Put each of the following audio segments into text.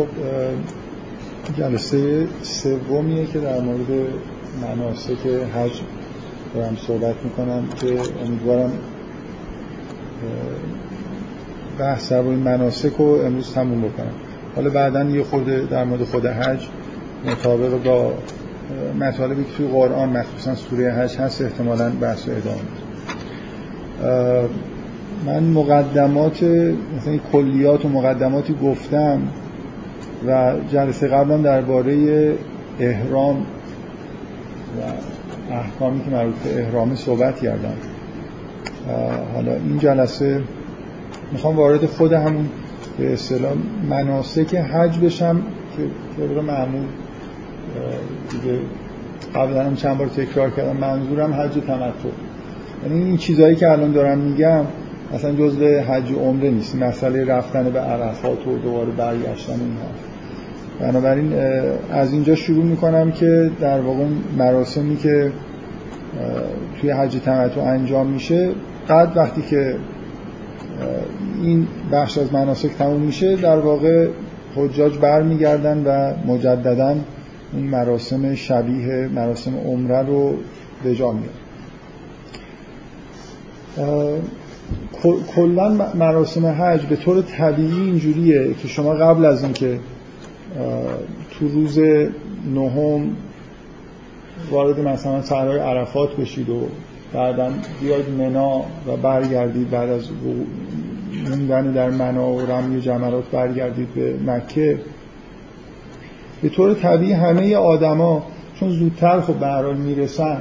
خب جلسه سومیه که در مورد مناسک حج دارم صحبت می‌کنم که امیدوارم بحث در مناسک رو امروز تموم بکنم. حالا بعدا یه خود در مورد خود حج مطابق با مطالبی که توی قرآن مخصوصا سوره حج هست احتمالا بحث و ادامه من مقدمات مثلا کلیات و مقدماتی گفتم و جلسه قبلا درباره احرام و احکامی که مربوط به احرام صحبت کردم. حالا این جلسه می‌خوام وارد خود همون به اصطلاح مناسک حج بشم که طبق معمول دیگه قبلا هم چند بار تکرار کردم منظورم حج تمتع. یعنی این چیزهایی که الان دارم میگم اصلا جزء حج و عمره نیست. مسئله رفتن به عرفات و دوباره برگشتن اینها. بنابراین از اینجا شروع می‌کنم که در واقع مراسمی که توی حج تمتع انجام میشه بعد وقتی که این بخش از مناسک تموم میشه در واقع حجاج برمیگردن و مجددا این مراسم شبیه مراسم عمره رو به جا میارن کلا مراسم حج به طور طبیعی اینجوریه که شما قبل از اینکه تو روز نهم وارد مثلا صحرای عرفات بشید و بعدا بیاید منا و برگردید بعد از موندن در منا و رمی جمرات برگردید به مکه. به طور طبیعی همه آدما چون زودتر خب به می‌رسن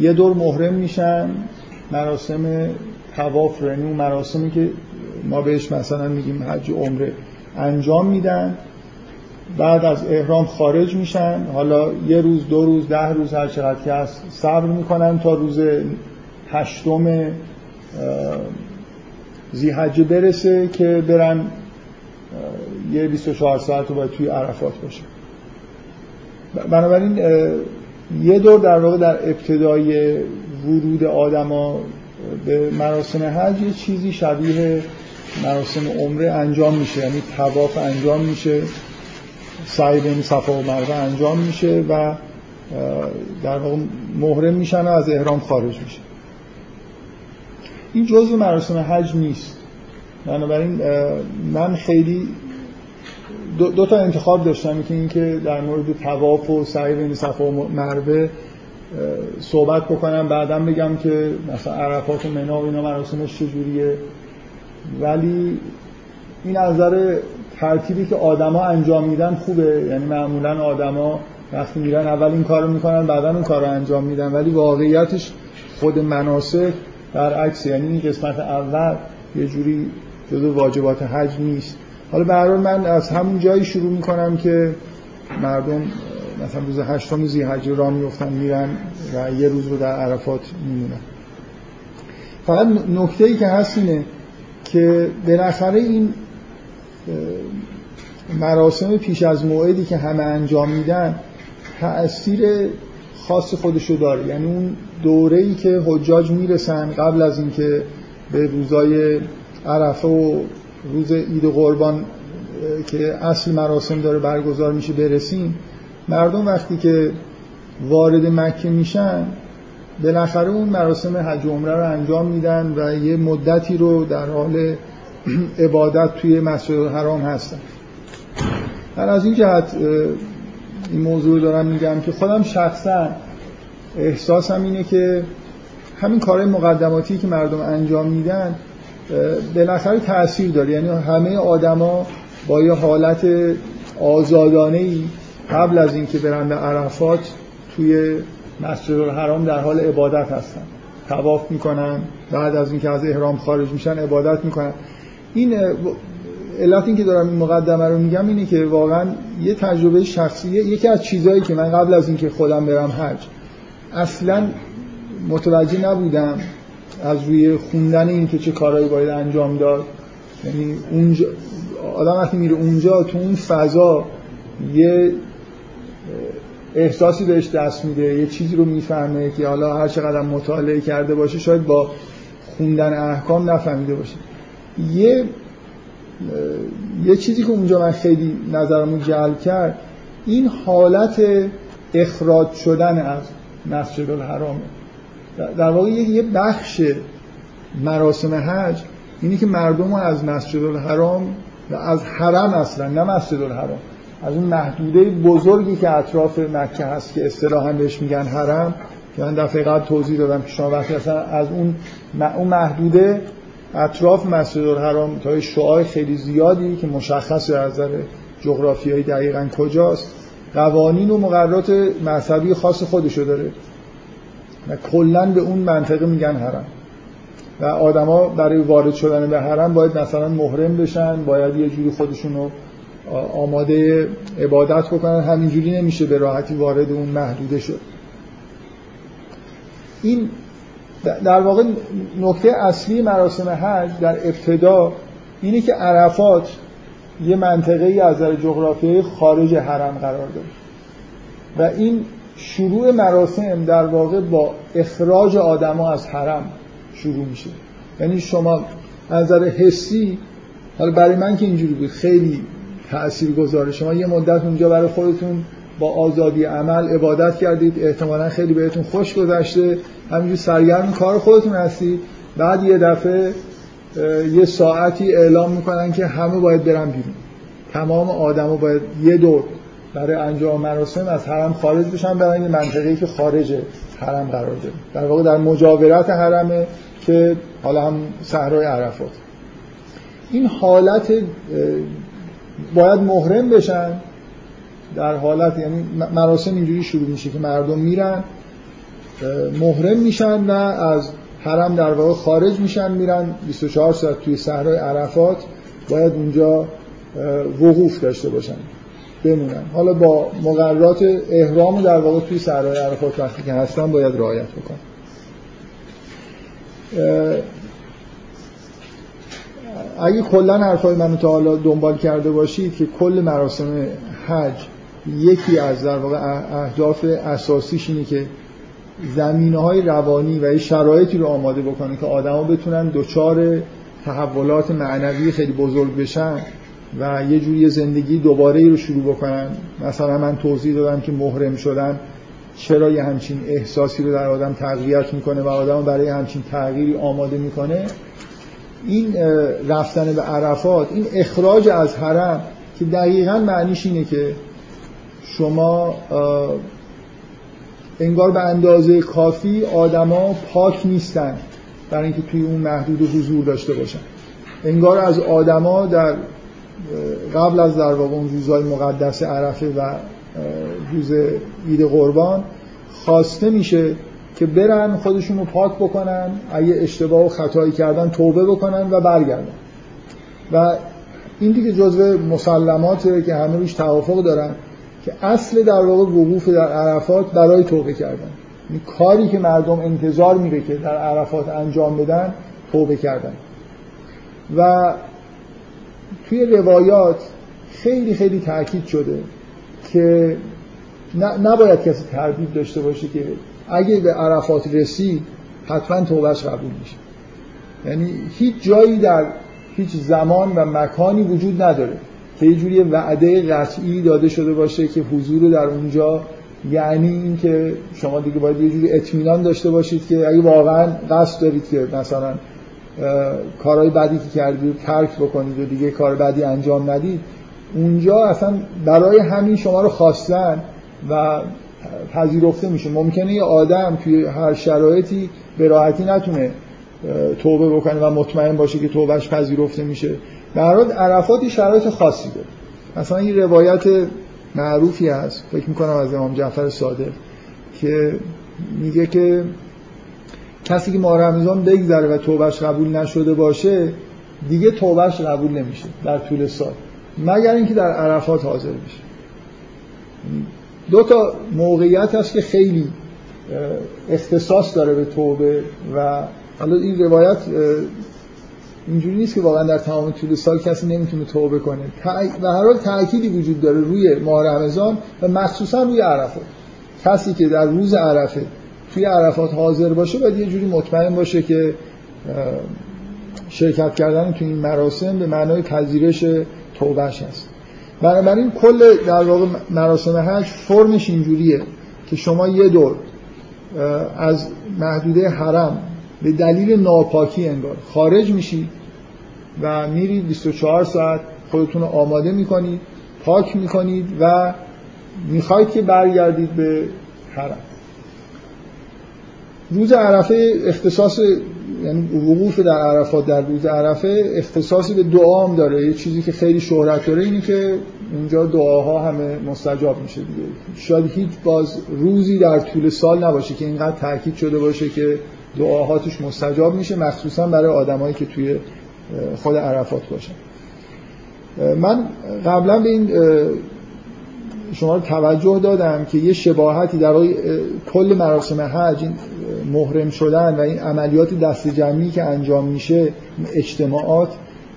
یه دور محرم میشن مراسم تواف رنو مراسمی که ما بهش مثلا میگیم حج و عمره. انجام میدن. بعد از احرام خارج میشن. حالا یه روز دو روز ده روز هر چقدر که هست صبر می‌کنن تا روز هشتم زیحجه برسه که برن یه 24 ساعت رو باید توی عرفات باشه بنابراین یه دور در واقع در ابتدای ورود آدما به مراسم حج یه چیزی شبیه مراسم عمره انجام میشه. یعنی تواف انجام میشه. سعی بین صفا و مروه انجام میشه و در واقع محرم میشن و از احرام خارج میشه. این جزء مراسم حج نیست. بنابراین من خیلی دو, تا انتخاب داشتم. که اینکه در مورد تواف و سعی بین صفا و مروه صحبت بکنم. بعدا بگم که مثلا عرفات و منا و اینا مراسمش چجوریه. ولی این از نظر ترتیبی که آدما انجام میدن خوبه. یعنی معمولا آدما وقتی میرن اول این کارو می‌کنن بعدا اون کارو انجام میدن. ولی واقعیتش خود مناسک برعکس. یعنی این قسمت اول یه جوری جزو واجبات حج نیست. حالا به من از همون جایی شروع می‌کنم که مردم مثلا روز هشتم زیحجه را میفتن میرن و یه روز رو در عرفات میمونن. فقط نکته ای که هست اینه که بالاخره این مراسم پیش از موعدی که همه انجام میدن تأثیر خاص خودشو داره. یعنی اون دوره ای که حجاج می‌رسن قبل از اینکه به روزای عرفه و روز عید قربان که اصل مراسم داره برگزار میشه برسیم مردم وقتی که وارد مکه میشن بالاخره اون مراسم حج عمره رو انجام میدن و یه مدتی رو در حال عبادت توی مسجد الحرام هستن. من از این جهت این موضوع دارم میگم که خودم شخصا احساسم اینه که همین کارهای مقدماتی که مردم انجام میدن بالاخره تاثیر داره. یعنی همه آدما با یه حالت آزادانه ای قبل از اینکه برن به عرفات توی مسجد الحرام در حال عبادت هستن. تواف می‌کنن بعد از اینکه از احرام خارج میشن عبادت می‌کنن. این علت این که دارم این مقدمه رو میگم اینه که واقعا یه تجربه شخصیه یکی از چیزهایی که من قبل از اینکه خودم برم حج اصلا متوجه نبودم از روی خوندن این که چه کارهایی باید انجام داد. یعنی اونجا آدم وقتی میره اونجا تو اون فضا یه احساسی بهش دست میده یه چیزی رو می‌فهمه که حالا هر چقدر مطالعه کرده باشه شاید با خوندن احکام نفهمیده باشه. یه یه چیزی که اونجا من خیلی نظرمو جلب کرد این حالت اخراج شدن از مسجد الحرامه. در واقع یه بخش مراسم حج اینی که مردم از مسجد الحرام و از حرم اصلا نه مسجد الحرام. از اون محدوده بزرگی که اطراف مکه هست که اصطلاحا بهش میگن حرم که من دفعه قبل توضیح دادم که شما وقتی اصلا از اون اون محدوده اطراف مسجد الحرام تا شعاع خیلی زیادی که مشخص از نظر جغرافیایی دقیقا کجاست قوانین و مقررات مذهبی خاص خودشو داره و کلا به اون منطقه میگن حرم. و آدما برای وارد شدن به حرم باید مثلا محرم بشن باید یه جوری خودشون رو آماده عبادت بکنن همینجوری نمیشه به راحتی وارد اون محدوده شد. این در واقع نکته اصلی مراسم حج در ابتدا اینه که عرفات یه منطقه ای از نظر جغرافیایی خارج حرم قرار داره. و این شروع مراسم در واقع با اخراج آدما از حرم شروع میشه. یعنی شما از نظر حسی حالا برای من که اینجوری بود خیلی تأثیر گذاره شما. یه مدت اونجا برای خودتون با آزادی عمل عبادت کردید. احتمالا خیلی بهتون خوش گذشته. همینجور سرگرم کار خودتون هستید بعد یه دفعه یه ساعتی اعلام می‌کنن که همه باید برن بیرون. تمام آدما باید یه دور برای انجام مراسم از حرم خارج بشن برای یه منطقه‌ای که خارج حرم قرار داره. در واقع در مجاورت حرمه که حالا هم صحرای عرفات. این حالت باید محرم بشن در حالت یعنی مراسم اینجوری شروع میشه که مردم میرن محرم میشن و از حرم در واقع خارج میشن میرن 24 ساعت توی صحرای عرفات باید اونجا وقوف داشته باشن بمونن. حالا با مقررات احرام در واقع توی صحرای عرفات وقتی که هستن باید رعایت بکنن. اگه کلا حرفای منو تا حالا دنبال کرده باشید که کل مراسم حج یکی از در واقع اهداف اساسیش اینه که زمینه های روانی و شرایطی رو آماده بکنه که آدما بتونن دچار تحولات معنوی خیلی بزرگ بشن و یه جوری زندگی دوباره ای رو شروع بکنن. مثلا من توضیح دادم که محرم شدن چرا یه همچین احساسی رو در آدم تغییرات می‌کنه و آدم برای همچین تغییری آماده می‌کنه. این رفتن به عرفات این اخراج از حرم که دقیقا معنیش اینه که شما انگار به اندازه کافی آدما پاک نیستن برای اینکه توی اون محدود حضور داشته باشن. انگار از آدما در قبل از در واقع اون روزهای مقدس عرفه و روز عید قربان خواسته میشه که برن خودشون رو پاک بکنن اگه اشتباه و خطایی کردن توبه بکنن و برگردن. و این دیگه جزو مسلماته که همه روش توافق دارن که اصل در واقع وقوف در عرفات برای توبه کردن. این کاری که مردم انتظار میره که در عرفات انجام بدن توبه کردن. و توی روایات خیلی خیلی تاکید شده که نباید کسی تردید داشته باشه که اگه به عرفات رسید حتما توبهش قبول میشه. یعنی هیچ جایی در هیچ زمان و مکانی وجود نداره که یه جوری وعده قطعی داده شده باشه که حضور در اونجا یعنی اینکه شما دیگه باید یه جوری اطمینان داشته باشید که اگه واقعا قصد دارید که مثلا کارهای بدی که کردید ترک بکنید و دیگه کار بدی انجام ندید اونجا اصلا برای همین شما رو خواستن و پذیرفته میشه. ممکنه یه آدم توی هر شرایطی به راحتی نتونه توبه بکنه و مطمئن باشه که توبهش پذیرفته میشه. در حال عرفاتی شرایط خاصی داره. مثلا این روایت معروفی هست فکر می‌کنم از امام جعفر صادق که میگه که کسی که ماه رمضان بگذره و توبهش قبول نشده باشه دیگه توبهش قبول نمیشه در طول سال. مگر اینکه در عرفات حاضر بشه. دو تا موقعیت هست که خیلی اختصاص داره به توبه و حالا این روایت اینجوری نیست که واقعا در تمام طول سال کسی نمی‌تونه توبه کنه. و هر حال تأکیدی وجود داره روی ماه رمضان و مخصوصا روی عرفات کسی که در روز عرفه توی عرفات حاضر باشه باید یه جوری مطمئن باشه که شرکت کردن تو این مراسم به معنای پذیرش توبهش هست. بنابراین کل در واقع مراسم حج فرمش اینجوریه که شما یه دور از محدوده حرم به دلیل ناپاکی انگار خارج میشید و میرید 24 ساعت خودتون رو آماده می‌کنید پاک می‌کنید و می‌خواید که برگردید به حرم. روز عرفه اختصاص یعنی وقوف در عرفات در روز عرفه اختصاصی به دعا هم داره. یه چیزی که خیلی شهرت داره اینه که اونجا دعاها همه مستجاب میشه دیگه. شاید هیچ باز روزی در طول سال نباشه که اینقدر تاکید شده باشه که دعاها توش مستجاب میشه مخصوصا برای آدمایی که توی خود عرفات باشن. من قبلا به این شما رو توجه دادم که یه شباهتی در کل مراسم حج این محرم شدن و این عملیات دست جمعی که انجام میشه اجتماعات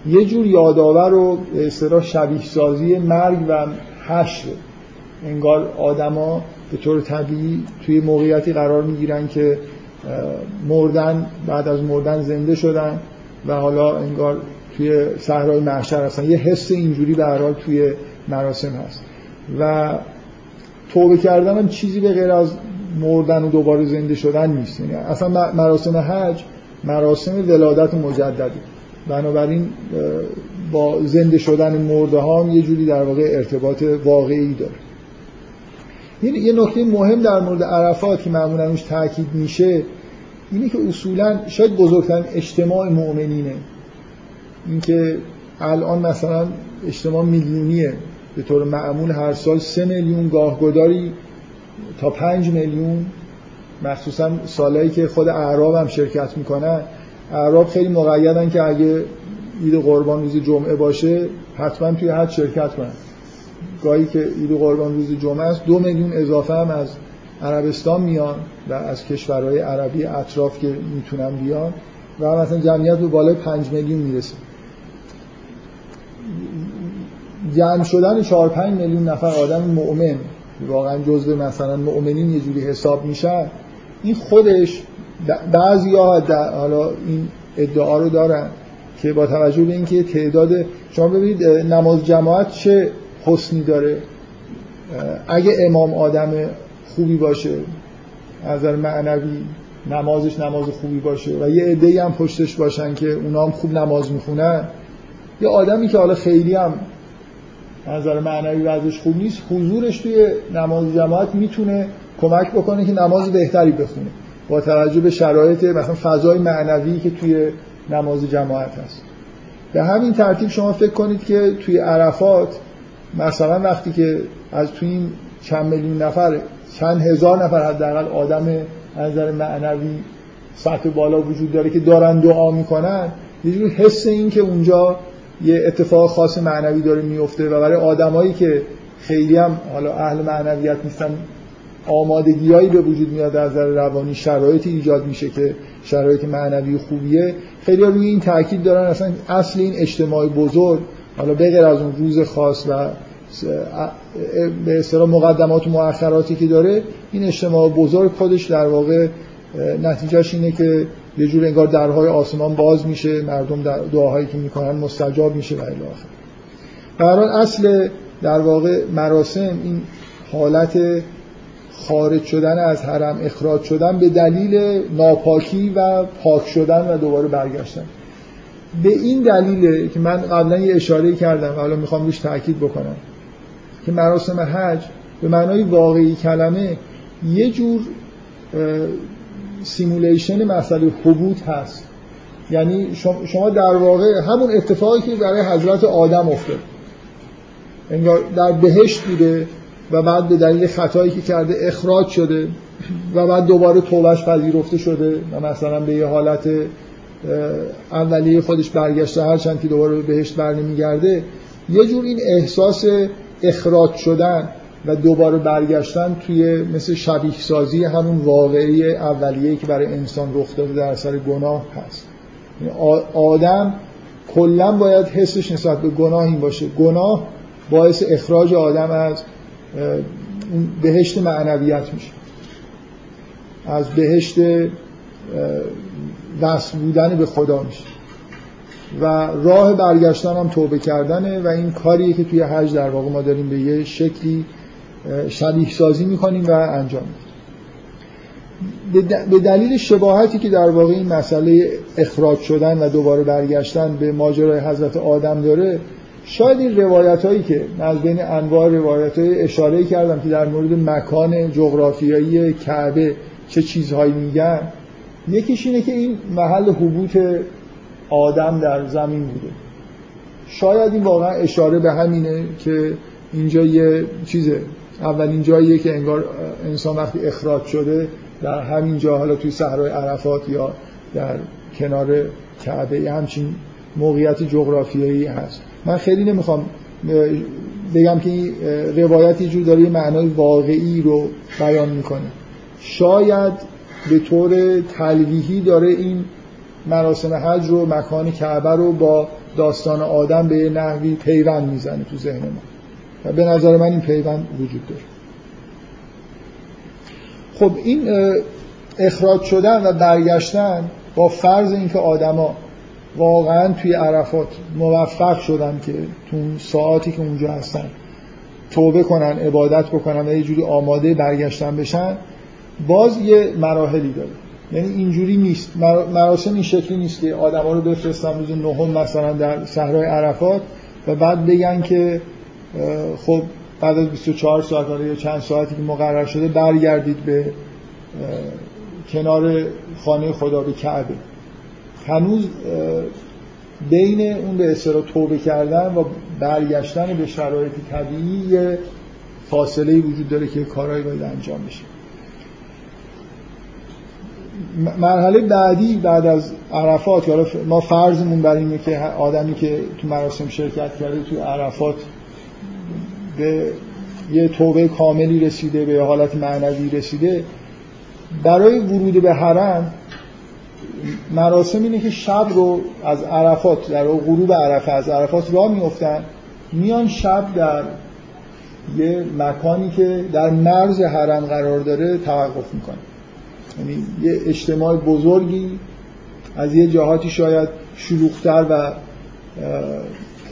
یه جور یادآور و اصطلاح شبیه سازی مرگ و حشر. انگار آدما به طور طبیعی توی موقعیتی قرار می‌گیرن که مردن بعد از مردن زنده شدن و حالا انگار توی صحرای محشر هستن. یه حس اینجوری به حال توی مراسم هست. و توبه کردن هم چیزی به غیر از مردن و دوباره زنده شدن نیست. یعنی اصلا مراسم حج مراسم ولادت مجدده. بنابراین با زنده شدن مرده ها یه جوری در واقع ارتباط واقعی داره. این یه نکته مهم در مورد عرفات که معمولا روش تاکید میشه اینه که اصولا شاید بزرگترین اجتماع مؤمنینه. اینکه الان مثلا اجتماع میلیونیه. به طور معمول هر سال سه میلیون گاهگداری تا پنج میلیون مخصوصا سالهایی که خود اعراب هم شرکت می‌کنن اعراب خیلی مقیدن که اگه عید قربان روز جمعه باشه حتما توی حد شرکت کنن. گاهی که عید قربان روز جمعه است دو میلیون اضافه هم از عربستان میان و از کشورهای عربی اطراف که می‌تونن بیان و مثلا جمعیت به بالای پنج میلیون می‌رسه. جمع شدن 4 5 میلیون نفر آدم مؤمن. واقعا جزء مثلا مؤمنین یه جوری حساب میشن این خودش بعضی ها حالا این ادعا رو دارن که با توجه به اینکه تعداد شما ببینید نماز جماعت چه حسنی داره؟ اگه امام آدم خوبی باشه از نظر معنوی نمازش نماز خوبی باشه و یه عده‌ای هم پشتش باشن که اونا هم خوب نماز می‌خونن یه آدمی که حالا خیلی هم نظر معنوی وضعش خوب نیست حضورش توی نماز جماعت می‌تونه کمک بکنه که نماز بهتری بخونه. با توجه به شرایط مثلا فضای معنوی که توی نماز جماعت هست. به همین ترتیب شما فکر کنید که توی عرفات مثلا وقتی که از توی این چند میلیون نفر چند هزار نفر حداقل آدم نظر معنوی سطح بالا وجود داره که دارن دعا می‌کنن یه حس این که اونجا یه اتفاق خاص معنوی داره میفته و برای آدمایی که خیلی هم حالا اهل معنویت نیستن آمادگیهایی به وجود میاد از نظر روانی شرایطی ایجاد میشه که شرایط معنوی خوبیه. خیلی روی این تاکید دارن اصلا اصل این اجتماع بزرگ حالا بغیر از اون روز خاص و به اصطلاح مقدمات و مؤخراتی که داره این اجتماع بزرگ خودش در واقع نتیجهش اینه که یه جور انگار درهای آسمان باز میشه مردم در دعاهایی که می‌کنن مستجاب میشه و الی آخر. اصل در واقع مراسم این حالت خارج شدن از حرم اخراج شدن به دلیل ناپاکی و پاک شدن و دوباره برگشتن. به این دلیله که من قبلا یه اشاره کردم و حالا می‌خوام روش تاکید بکنم که مراسم حج به معنای واقعی کلمه یه جور سیمولیشن مسئله حبوط هست. یعنی شما در واقع همون اتفاقی که برای حضرت آدم افتاد. انگار در بهشت بوده و بعد به دلیل خطایی که کرده اخراج شده و بعد دوباره توبش پذیرفته شده و مثلا به یه حالت اولیه خودش برگشته هرچند که دوباره به بهشت برنمیگرده یه جور این احساس اخراج شدن. و دوباره برگشتن توی مثل شبیه سازی همون واقعی اولیه که برای انسان رخ داده در اثر گناه هست. یعنی آدم کلا باید حسش نسبت به گناه این باشه. گناه باعث اخراج آدم از بهشت معنویت میشه. از بهشت وصل بودن به خدا میشه. و راه برگشتن هم توبه کردنه و این کاریه که توی حج در واقع ما داریم به یه شکلی شبیه سازی می‌کنیم و انجام میدیم. به دلیل شباهتی که در واقع این مسئله اخراج شدن و دوباره برگشتن به ماجرای حضرت آدم داره شاید این روایت هایی که از بین انواع روایت های اشاره کردم که در مورد مکان جغرافیایی کعبه چه چیزهایی میگن یکیش اینه که این محل حبوط آدم در زمین بوده. شاید این واقعا اشاره به همینه که اینجا یه چیزه اولین جاییه که انگار انسان وقتی اخراج شده در همین جا حالا توی صحرای عرفات یا در کنار کعبه همچین موقعیت جغرافیایی هست. من خیلی نمی‌خوام بگم که این روایت یه جور داره یه معنای واقعی رو بیان می‌کنه. شاید به طور تلویحی داره این مراسم حج رو مکان کعبه رو با داستان آدم به نحوی پیوند می‌زنه تو ذهن ما. و به نظر من این پیوند وجود داره. خب این اخراج شدن و برگشتن با فرض اینکه آدما واقعا توی عرفات موفق شدن که تو ساعتی که اونجا هستن توبه کنن عبادت بکنن و یه جوری آماده برگشتن بشن باز یه مراحلی داره. یعنی اینجوری نیست. مراسم این شکلی نیست که آدما رو بفرستن روز نهم مثلا در صحرای عرفات و بعد بگن که خب بعد از 24 ساعت یا چند ساعتی که مقرر شده برگردید به کنار خانه خدا به کعبه. هنوز بین اون به اصطلاح توبه کردن و برگشتن به شرایط طبیعی فاصله وجود داره که کارهایی باید انجام بشه. مرحله بعدی بعد از عرفات یا ما فرضمون بر اینه که آدمی که تو مراسم شرکت کرده تو عرفات به یه توبه کاملی رسیده به حالت معنوی رسیده. برای ورود به حرم مراسم اینه که شب رو از عرفات در غروب عرفه از عرفات راه میفتن میان شب در یه مکانی که در مرز حرم قرار داره توقف می‌کنه. یعنی یه اجتماع بزرگی از یه جهاتی شاید شلوغتر و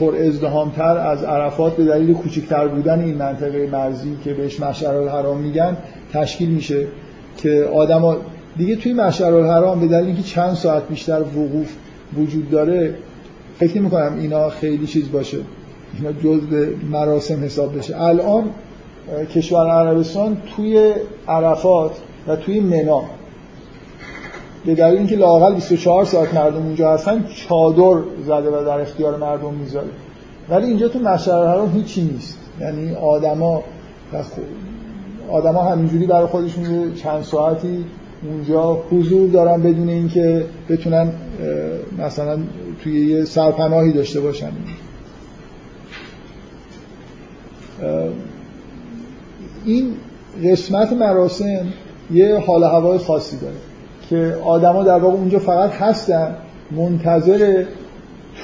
پر ازدهامتر از عرفات به دلیل کوچکتر بودن این منطقه مرزی که بهش مشعر الحرام میگن تشکیل میشه که آدما دیگه توی مشعر الحرام به دلیل اینکه چند ساعت بیشتر وقوف وجود داره فکر نمی کنم اینا خیلی چیز باشه اینا جزء مراسم حساب بشه. الان کشور عربستان توی عرفات و توی منا به دلیل اینکه لاقل 24 ساعت مردم اونجا هستن چادر زده و در اختیار مردم می‌ذاره. ولی اینجا تو مشهر الحرام هیچی نیست. یعنی آدما آدما همینجوری برای خودشون چند ساعتی اونجا حضور دارن بدون اینکه بتونن مثلا توی یه سرپناهی داشته باشن. این قسمت مراسم یه حال هوای خاصی داره. که آدما در واقع اونجا فقط هستن منتظر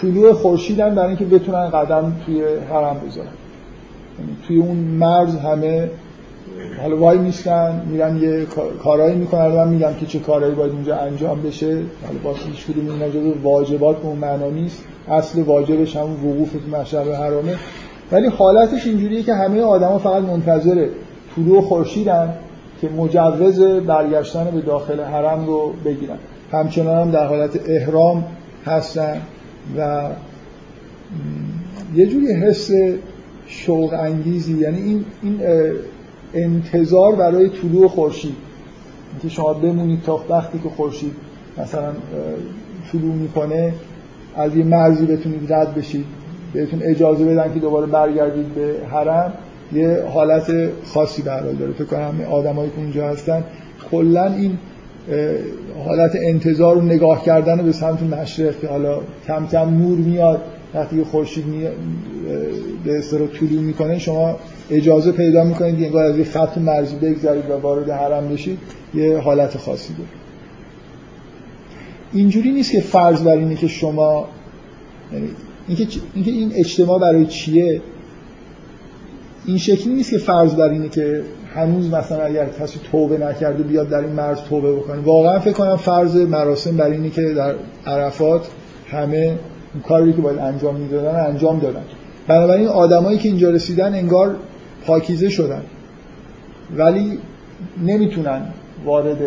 طلوع خورشیدن برای اینکه بتونن قدم توی حرم بذارن. یعنی توی اون مرز همه حالا وای نیستن میرن یه کارهایی می‌کنن من میگم که چه کارهایی باید اونجا انجام بشه. حالا با هیچ کدوم این واجبات به اون معنا نیست. اصل واجبش همون وقوف تو مشهد حرامه. ولی حالتش اینجوریه که همه آدما فقط منتظر طلوع خورشیدن. که مجوز برگشتن به داخل حرم رو بگیرن. همچنان هم در حالت احرام هستن و یه جوری حس شوق انگیزی یعنی این, این انتظار برای طلوع خورشید. که شما بمونید تا وقتی که خورشید مثلا طلوع می‌کنه از یه مرزی بتونید رد بشید بهتون اجازه بدن که دوباره برگردید به حرم. یه حالت خاصی به داره. فکر کنم آدمایی که اونجا هستن کلا این حالت انتظار و نگاه کردن به سمت مشرق که حالا کم کم نور میاد وقتی خورشید می... به استرا طلوع می‌کنه شما اجازه پیدا می‌کنید انگار از یه خط مرزی بگذارید و وارد حرم بشید یه حالت خاصی داره. اینجوری نیست که فرض بر اینه که شما یعنی اینکه این اجتماع برای چیه؟ این شکلی نیست که فرض بر اینه که هنوز مثلا اگر کسی توبه نکرده بیاد در این مرز توبه بکنه. واقعا فکر کنم فرض مراسم بر اینه که در عرفات همه کاری که باید انجام می‌دادن انجام دادن. بنابراین آدمایی که اینجا رسیدن انگار پاکیزه شدن. ولی نمی‌تونن وارد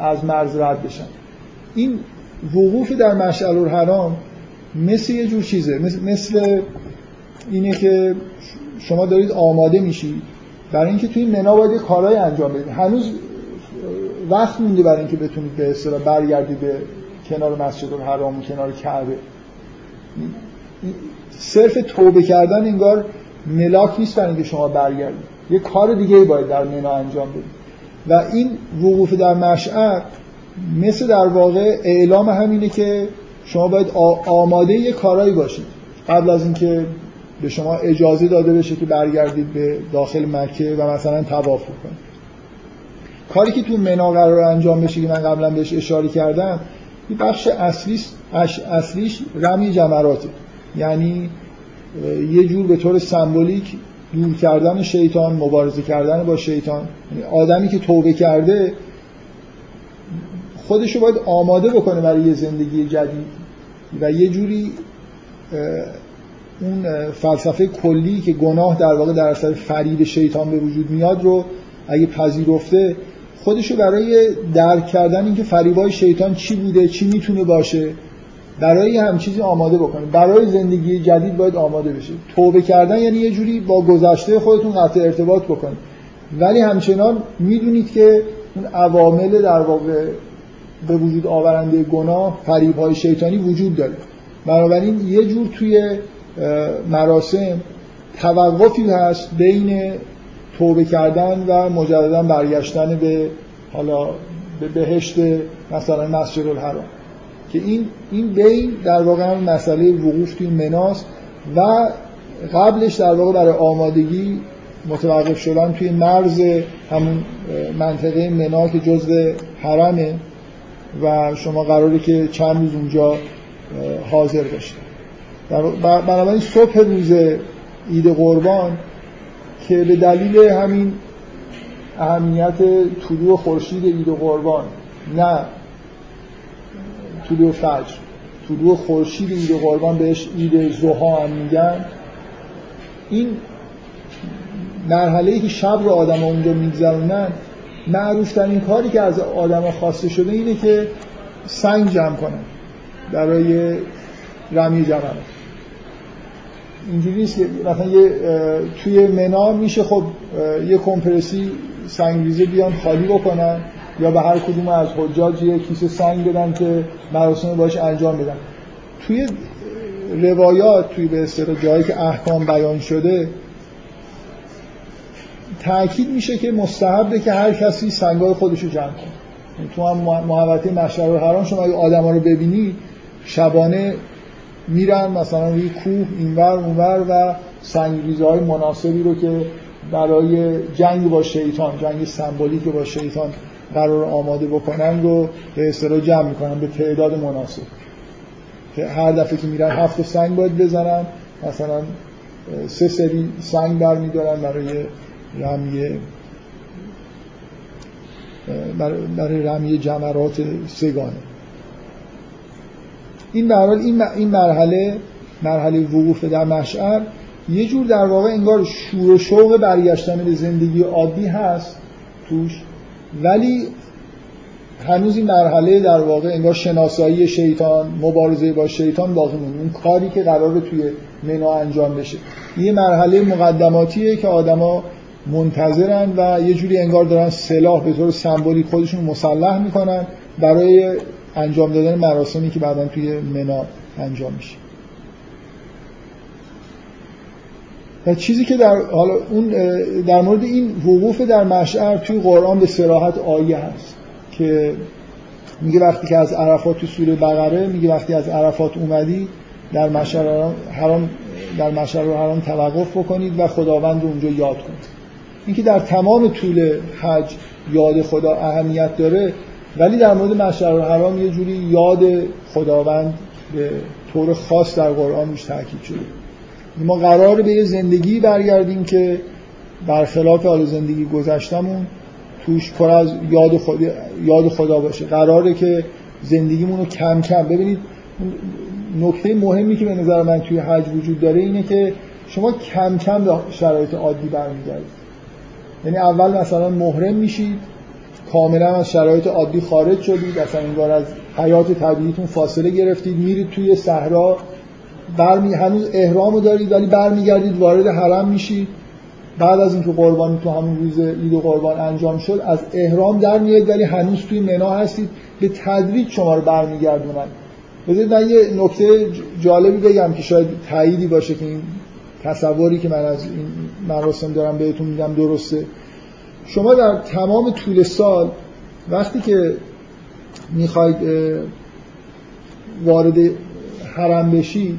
از مرز رد بشن. این وقوف در مشعل الحرام مثل یه جور چیزه. مثل اینه که شما دارید آماده میشید برای اینکه توی منا باید کارهای انجام بدید هنوز وقت مونده برای اینکه بتونید به اصطلاح برگردید به کنار مسجد الحرام و کنار کعبه. صرف توبه کردن انگار ملاک نیست برای اینکه شما برگردید یه کار دیگه باید در منا انجام بدید و این وقوف در مشعر مثل در واقع اعلام همینه که شما باید آماده یه کارایی باشید. قبل از اینکه به شما اجازه داده بشه که برگردید به داخل مکه و مثلا تواف کنید کاری که تو منا قرار انجام بشه که من قبلا بهش اشاره کردم این بخش اصلیش, اصلیش رمی جمراته یعنی یه جور به طور سمبولیک دور کردن شیطان مبارزه کردن با شیطان. یعنی آدمی که توبه کرده خودشو باید آماده بکنه برای یه زندگی جدید. و یه جوری اون فلسفه کلی که گناه در واقع در اثر فرید شیطان به وجود میاد رو اگه پذیرفته خودشو برای درک کردن اینکه فریبای شیطان چی بوده چی می‌تونه باشه برای هم چیزی آماده بکنید برای زندگی جدید باید آماده بشید توبه کردن یعنی یه جوری با گذشته خودتون قطع ارتباط بکنید. ولی همچنان می‌دونید که اون عوامل در واقع به وجود آورنده گناه فریب های شیطانی وجود داره. بنابراین یه جور توی مراسم توقفی هست بین توبه کردن و مجددا برگشتن به حالا به بهشت مثلا مسجد الحرام. که این این بین در واقع مسئله وقوف توی مناس و قبلش در واقع برای آمادگی متوقف شدن توی مرز همون منطقه منا که جزء حرمه و شما قراره که چند روز اونجا حاضر باشید. بنابراین صبح روز عید قربان که به دلیل همین اهمیت طلوع خورشید عید قربان نه طلوع فجر طلوع خورشید عید قربان بهش عید زها هم میگن. این مرحله که شب رو آدم اونجا میگذرونن معروف ترین کاری که از آدم خواسته شده اینه که سنگ جمع کنن برای رمی جمع اینجوری نیست که مثلا یه توی منا میشه خب یه کمپرسی سنگریزه بیان خالی بکنن یا به هر کدوم از حجاج یه کیسه سنگ بدن که مراسم باش انجام بدن. توی روایات توی به اصطلاح جایی که احکام بیان شده تاکید میشه که مستحبه که هر کسی سنگای خودش رو جمع کنه. تو هم محوطه مشهر حرام شما اگه آدما رو ببینی شبانه میرن مثلا روی کوه اینور اونور و سنگریزه های مناسبی رو که برای جنگ با شیطان جنگ سمبولیک با شیطان قرار آماده بکنن رو به اصطلاح جمع می‌کنن به تعداد مناسب. که هر دفعه که میرن هفت سنگ باید بزنن مثلا سه سری سنگ برمیدارن برای رمی برای رمی جمرات سگانه. این در این مرحله مرحله وقوف در مشعر یه جور در واقع انگار شور و شوق برگشتن به زندگی عادی هست توش. ولی هنوز این مرحله در واقع انگار شناسایی شیطان مبارزه با شیطان باقی مونده. اون کاری که قراره توی منا انجام بشه. یه مرحله مقدماتیه که آدما منتظرن و یه جوری انگار دارن سلاح به طور سمبولیک خودشون مسلح می‌کنن. برای انجام دادن مراسمی که بعدا توی منا انجام میشه. و چیزی که در حالا اون در مورد این وقوف در مشعر توی قرآن به صراحت آیه هست که میگه وقتی که از عرفات تو سوره بقره میگه وقتی از عرفات اومدی در مشعر حرام در مشعر حرام توقف بکنید و خداوند رو اونجا یاد کنید. اینکه در تمام طول حج یاد خدا اهمیت داره ولی در مورد مشعر حرام یه جوری یاد خداوند به طور خاص در قرآن روش تاکید شده. ما قرار به یه زندگی برگردیم که برخلاف حال زندگی گذشتمون توش پر از یاد خدا, یاد خدا باشه. قراره که زندگیمون رو کم کم ببینید نکته مهمی که به نظر من توی حج وجود داره اینه که شما کم کم شرایط عادی برمیگردید. یعنی اول مثلا محرم میشید کاملا از شرایط عادی خارج شدید. اصلا انگار از حیات طبیعیتون فاصله گرفتید. میرید توی صحرا. برمی هنوز احرامو دارید ولی برمیگردید وارد حرم میشید. بعد از اینکه قربانی تو همون روز عید و قربان انجام شد از احرام در میاد ولی هنوز توی منا هستید. به تدریج شما رو برمیگردونن. بذارید من یه نکته جالبی بگم که شاید تاییدی باشه که این تصوری که من از این مراسم دارم بهتون میگم درسته. شما در تمام طول سال وقتی که می‌خواید وارد حرم بشید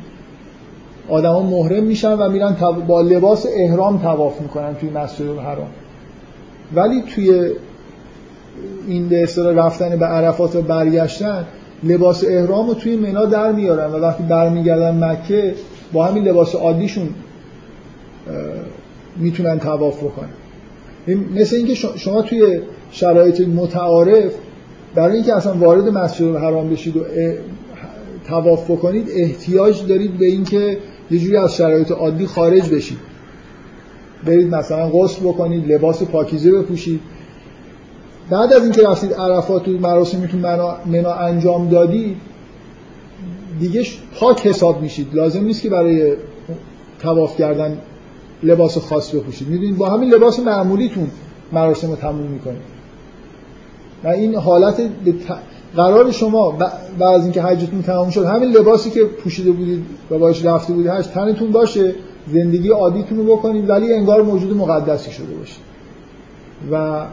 آدما محرم میشن و میرن با لباس احرام تواف می‌کنن توی مسجد الحرام. ولی توی این به اصطلاح رفتن به عرفات و برگشتن لباس احرام رو توی منا در میارن و وقتی برمیگردن مکه با همین لباس عادیشون می‌تونن تواف بکنن. مثل اینکه شما توی شرایط متعارف برای اینکه اصلا وارد مسجد الحرام بشید و تواف بکنید احتیاج دارید به اینکه یه جوری از شرایط عادی خارج بشید. برید مثلا غسل بکنید لباس پاکیزه بپوشید. بعد از اینکه رفتید عرفات و مراسمتون منا, منا انجام دادید دیگه پاک حساب میشید. لازم نیست که برای تواف کردن لباس خاص بپوشید می‌دونید با همین لباس معمولیتون مراسم رو تموم می‌کنید. و این حالت قرار شما بعد از اینکه حجتون تمام شد همین لباسی که پوشیده بودید و باش رفته بودید حج تنتون باشه زندگی عادیتون رو بکنید ولی انگار موجود مقدسی شده باشید و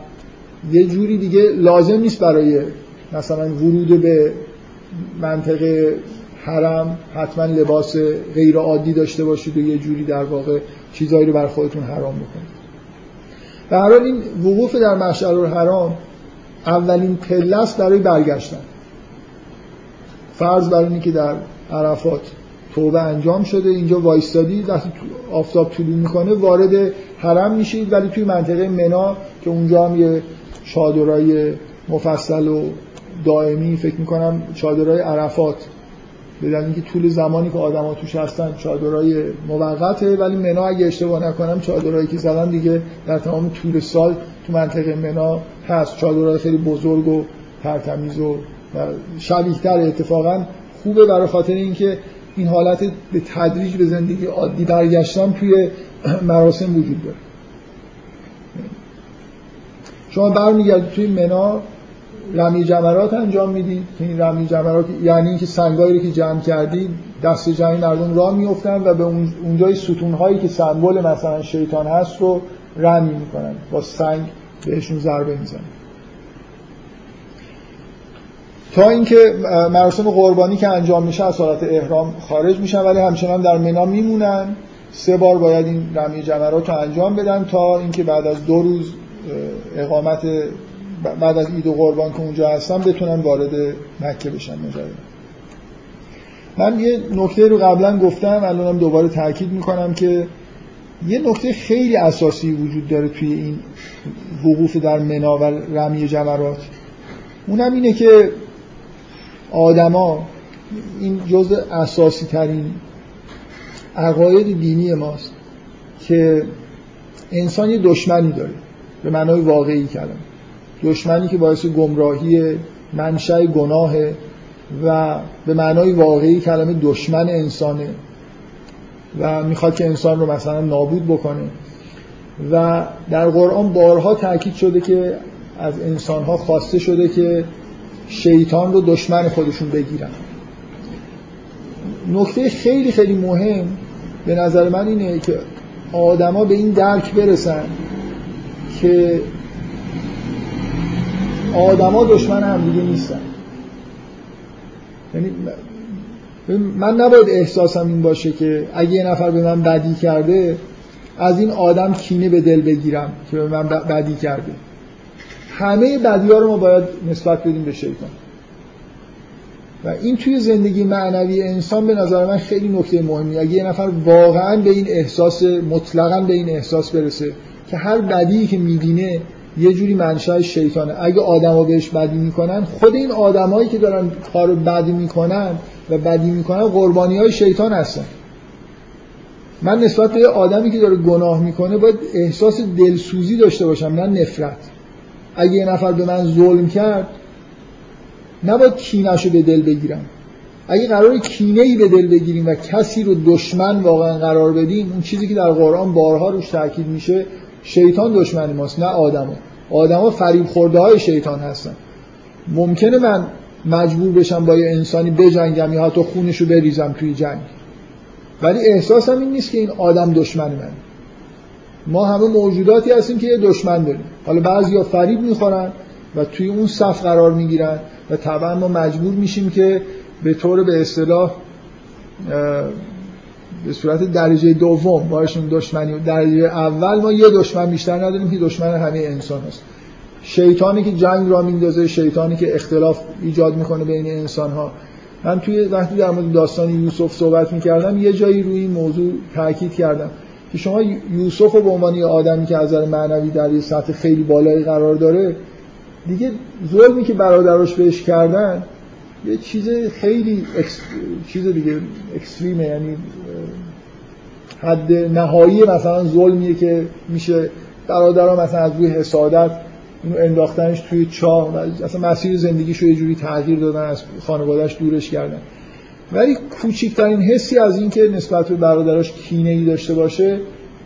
یه جوری دیگه لازم نیست برای مثلا ورود به منطقه حرم حتما لباس غیر عادی داشته باشید و یه جوری در واقع چیزایی رو بر خودتون حرام بکنید. هر حال این وقوف در مشعر الحرام اولین پله است برای برگشتن. فرض بر اینه که در عرفات توبه انجام شده اینجا وایستادی وقتی آفتاب طلوع می‌کنه وارد حرم میشید ولی توی منطقه منا که اونجا هم یه چادرای مفصل و دائمی فکر می‌کنم چادرای عرفات بدن اینکه طول زمانی که آدما توش هستن چادرای موقته ولی منا اگه اشتباه نکنم چادرایی که زدن دیگه در تمام طول سال تو منطقه منا هست. چادرهای خیلی بزرگ و ترتمیز و شبیه تر اتفاقا خوبه برای خاطر اینکه این حالت به تدریج به زندگی عادی برگشتن توی مراسم وجود داره. شما برمیگردید توی منا رمی جمرات انجام می‌دید. این رمی جمرات یعنی اینکه سنگایی که جمع کردید دست جمعی مردم راه میفتن و به اونجای ستون هایی که سمبل مثلا شیطان هست رو رمی می‌کنن. با سنگ بهشون ضربه می‌زنن. تا اینکه مراسم قربانی که انجام میشه از حالت احرام خارج میشن ولی همچنان در منا میمونن. سه بار باید این رمی جمرات رو انجام بدن تا اینکه بعد از دو روز اقامت بعد از عید و قربان که اونجا هستن بتونن وارد مکه بشن مجرد من یه نکته رو قبلا گفتم الانم دوباره تاکید می‌کنم که یه نکته خیلی اساسی وجود داره توی این وقوف در منا و رمی جمرات. اونم اینه که آدما این جزء اساسی ترین عقاید دینی ماست که انسان یه دشمنی داره به معنای واقعی کلمه. دشمنی که باعث گمراهی منشأ گناه و به معنای واقعی کلمه دشمن انسانه و می‌خواد که انسان رو مثلا نابود بکنه. و در قرآن بارها تاکید شده که از انسان ها خواسته شده که شیطان رو دشمن خودشون بگیرن. نکته خیلی خیلی مهم به نظر من اینه که آدما به این درک برسن که آدما دشمن هم دیگه نیستن. یعنی من نباید احساسم این باشه که اگه یه نفر به من بدی کرده از این آدم کینه به دل بگیرم که به من بدی کرده. همه بدی رو ما باید نسبت بدیم به شیطان. و این توی زندگی معنوی انسان به نظر من خیلی نکته مهمی. اگه یه نفر واقعا به این احساس مطلقا به این احساس برسه که هر بدی که می‌بینه یه جوری منشأ شیطانه. اگه آدما بهش بدی می‌کنن خود این آدمایی که دارن کار بدی می‌کنن و بدی می‌کنن قربانی های شیطان هستن. من نسبت به آدمی که داره گناه می‌کنه باید احساس دلسوزی داشته باشم نه نفرت. اگه یه نفر به من ظلم کرد نباید کینش رو به دل بگیرم. اگه قرار کینه ای به دل بگیریم و کسی رو دشمن واقعا قرار بدیم اون چیزی که در قرآن بارها روش تاکید میشه شیطان دشمن ماست نه آدمو. آدما فریب خورده های شیطان هستن. ممکنه من مجبور بشم با یه انسانی بجنگم یا حتی خونش رو بریزم توی جنگ. ولی احساسم این نیست که این آدم دشمن من. ما همه موجوداتی هستیم که یه دشمن داریم. حالا بعضیا فریب می‌خورن و توی اون صف قرار می‌گیرن و طبعا ما مجبور میشیم که به طور به اصطلاح به صورت درجه دوم باشون دشمنی. درجه اول ما یه دشمن بیشتر نداریم که دشمن همه انسان هست. شیطانی که جنگ را میندازه شیطانی که اختلاف ایجاد می‌کنه بین انسان ها من توی وقتی در مورد داستان یوسف صحبت می‌کردم یه جایی روی این موضوع تاکید کردم که شما یوسف رو به عنوان یه آدمی که از نظر معنوی در یه سطح خیلی بالایی قرار داره دیگه ظلمی که برادرش بهش کردن یه چیز خیلی اکس... چیز دیگه اکستریمه یعنی حد نهایی مثلا ظلمیه که میشه برادرها مثلا از روی حسادت اینو انداختنش توی چاه و اصلا مسیر زندگیشو یه جوری تغییر دادن از خانوادهش دورش کردن. ولی کوچکترین حسی از اینکه نسبت به برادرش کینه ای داشته باشه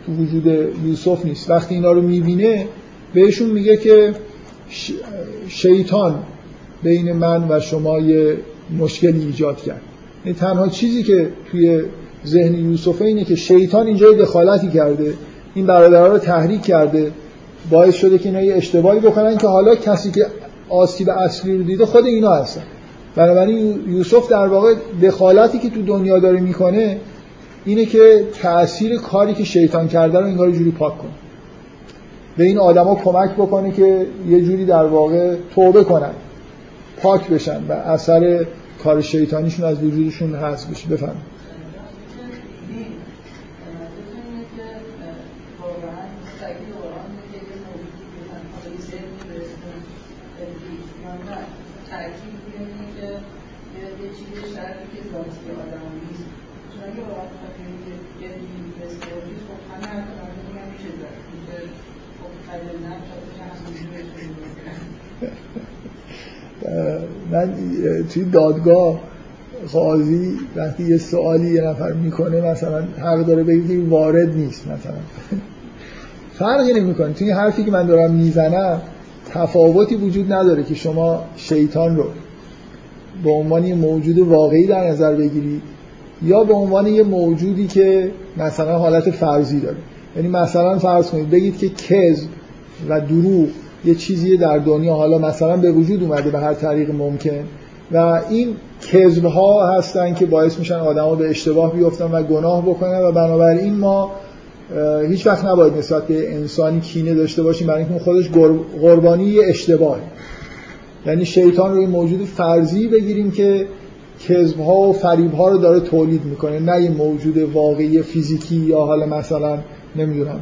تو وجود یوسف نیست. وقتی اینا رو می‌بینه بهشون میگه که شیطان بین من و شما یه مشکلی ایجاد کرد. این تنها چیزی که توی ذهن یوسف اینه که شیطان اینجا دخالتی کرده این برادرها رو تحریک کرده باعث شده که اینا یه اشتباهی بکنن که حالا کسی که آسیب اصلی رو دیده خود اینا هستن. بنابراین یوسف در واقع دخالتی که تو دنیا داره می‌کنه اینه که تأثیر کاری که شیطان کرده رو انگار جوری پاک کنه. به این آدما کمک بکنه که یه جوری در واقع توبه کنن. پاک بشن و اثر کار شیطانیشون از وجودشون حذف بشه. بفهم من توی دادگاه قاضی وقتی یه سوالی یه نفر می‌کنه مثلا حق داره بگه وارد نیست مثلا. فرقی نمی‌کنه. توی حرفی که من دارم می‌زنم تفاوتی وجود نداره که شما شیطان رو به عنوان یه موجود واقعی در نظر بگیرید یا به عنوان یه موجودی که مثلا حالت فرضی داره. یعنی مثلا فرض کنید بگید که کذب و دروغ یه چیزی در دنیا حالا مثلا به وجود اومده به هر طریق ممکن و این کذب ها هستن که باعث میشن آدما به اشتباه بیفتن و گناه بکنن و بنابراین ما هیچ وقت نباید نسبت به انسانی کینه داشته باشیم برای اینکه خودش قربانی یه اشتباه. یعنی شیطان رو این موجود فرضی بگیریم که کذب ها و فریب ها رو داره تولید می‌کنه نه یه موجود واقعی فیزیکی یا حالا مثلا نمی‌دونم.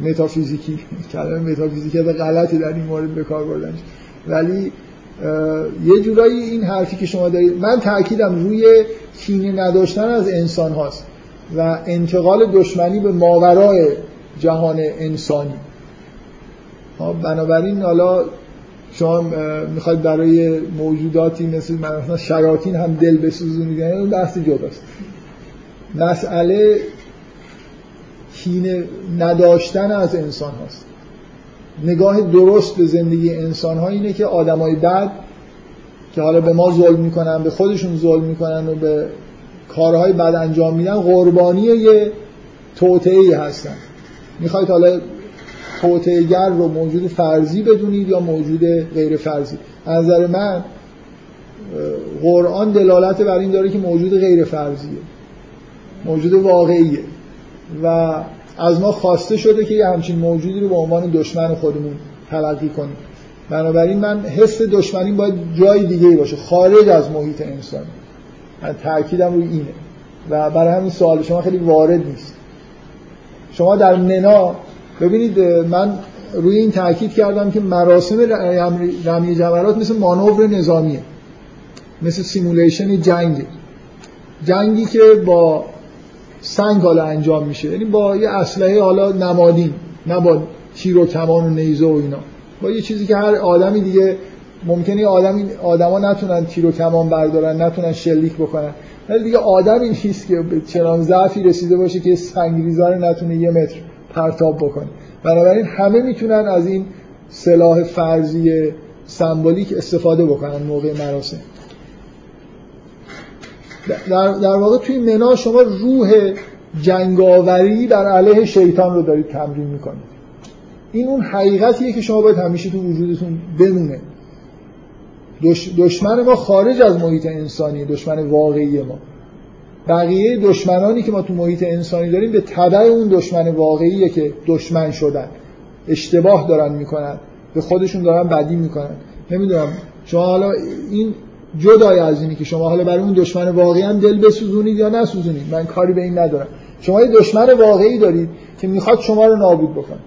متافیزیکی کلمه متافیزیکی به غلطی در این مورد به کار بردنش. ولی یه جورایی این حرفی که شما دارید من تاکیدم روی کینه نداشتن از انسان هاست و انتقال دشمنی به ماورای جهان انسانی. بنابراین حالا شما می‌خواید برای موجوداتی مثل مثلا شیاطین هم دل بسوزونید یعنی اون بحث جداست. مسئله کینه نداشتن از انسان هاست نگاه درست به زندگی انسان ها اینه که آدمای بد که حالا به ما ظلم می‌کنن به خودشون ظلم می‌کنن و به کارهای بد انجام میدن قربانی یه توطعه هستن. می‌خواید حالا توطعه‌گر رو موجود فرضی بدونید یا موجود غیر فرضی از نظر من قرآن دلالت بر این داره که موجود غیر فرضیه موجود واقعیه. و از ما خواسته شده که یه همچین موجودی رو به عنوان دشمن خودمون تلقی کنیم. بنابراین من حس دشمنی باید جای دیگه باشه خارج از محیط انسانی من تاکیدم روی اینه. و برای همین سوال شما خیلی وارد نیست. شما در منا ببینید من روی این تاکید کردم که مراسم رمی جمرات مثل مانور نظامیه. مثل simulation جنگ جنگی که با سنگ حالا انجام میشه. یعنی با یه اسلحه حالا نمادین نه با تیر و کمان و نیزه و اینا. با یه چیزی که هر آدمی دیگه ممکنه آدمی آدما نتونن تیر و کمان بردارن نتونن شلیک بکنن. ولی دیگه آدمی نیست که به چنان ضعفی رسیده باشه که سنگریزه رو نتونه یه متر پرتاب بکنه. بنابراین همه می‌تونن از این سلاح فرضی سمبولیک استفاده بکنن موقع مراسم. در, در واقع توی منا شما روح جنگاوری بر علیه شیطان رو دارید تمرین می‌کنید. این اون حقیقتیه که شما باید همیشه تو وجودتون بمونه. دشمن ما خارج از محیط انسانی دشمن واقعی ما. بقیه دشمنانی که ما تو محیط انسانی داریم به تبع اون دشمن واقعیه که دشمن شدن. اشتباه دارن می‌کنن. به خودشون دارن بدی می‌کنن. نمی‌دونم. شما حالا این جدای از اینی که شما حالا برای اون دشمن واقعی هم دل بسوزونید یا نسوزونید؟ من کاری به این ندارم. شما یه دشمن واقعی دارید که می‌خواد شما رو نابود بکنه.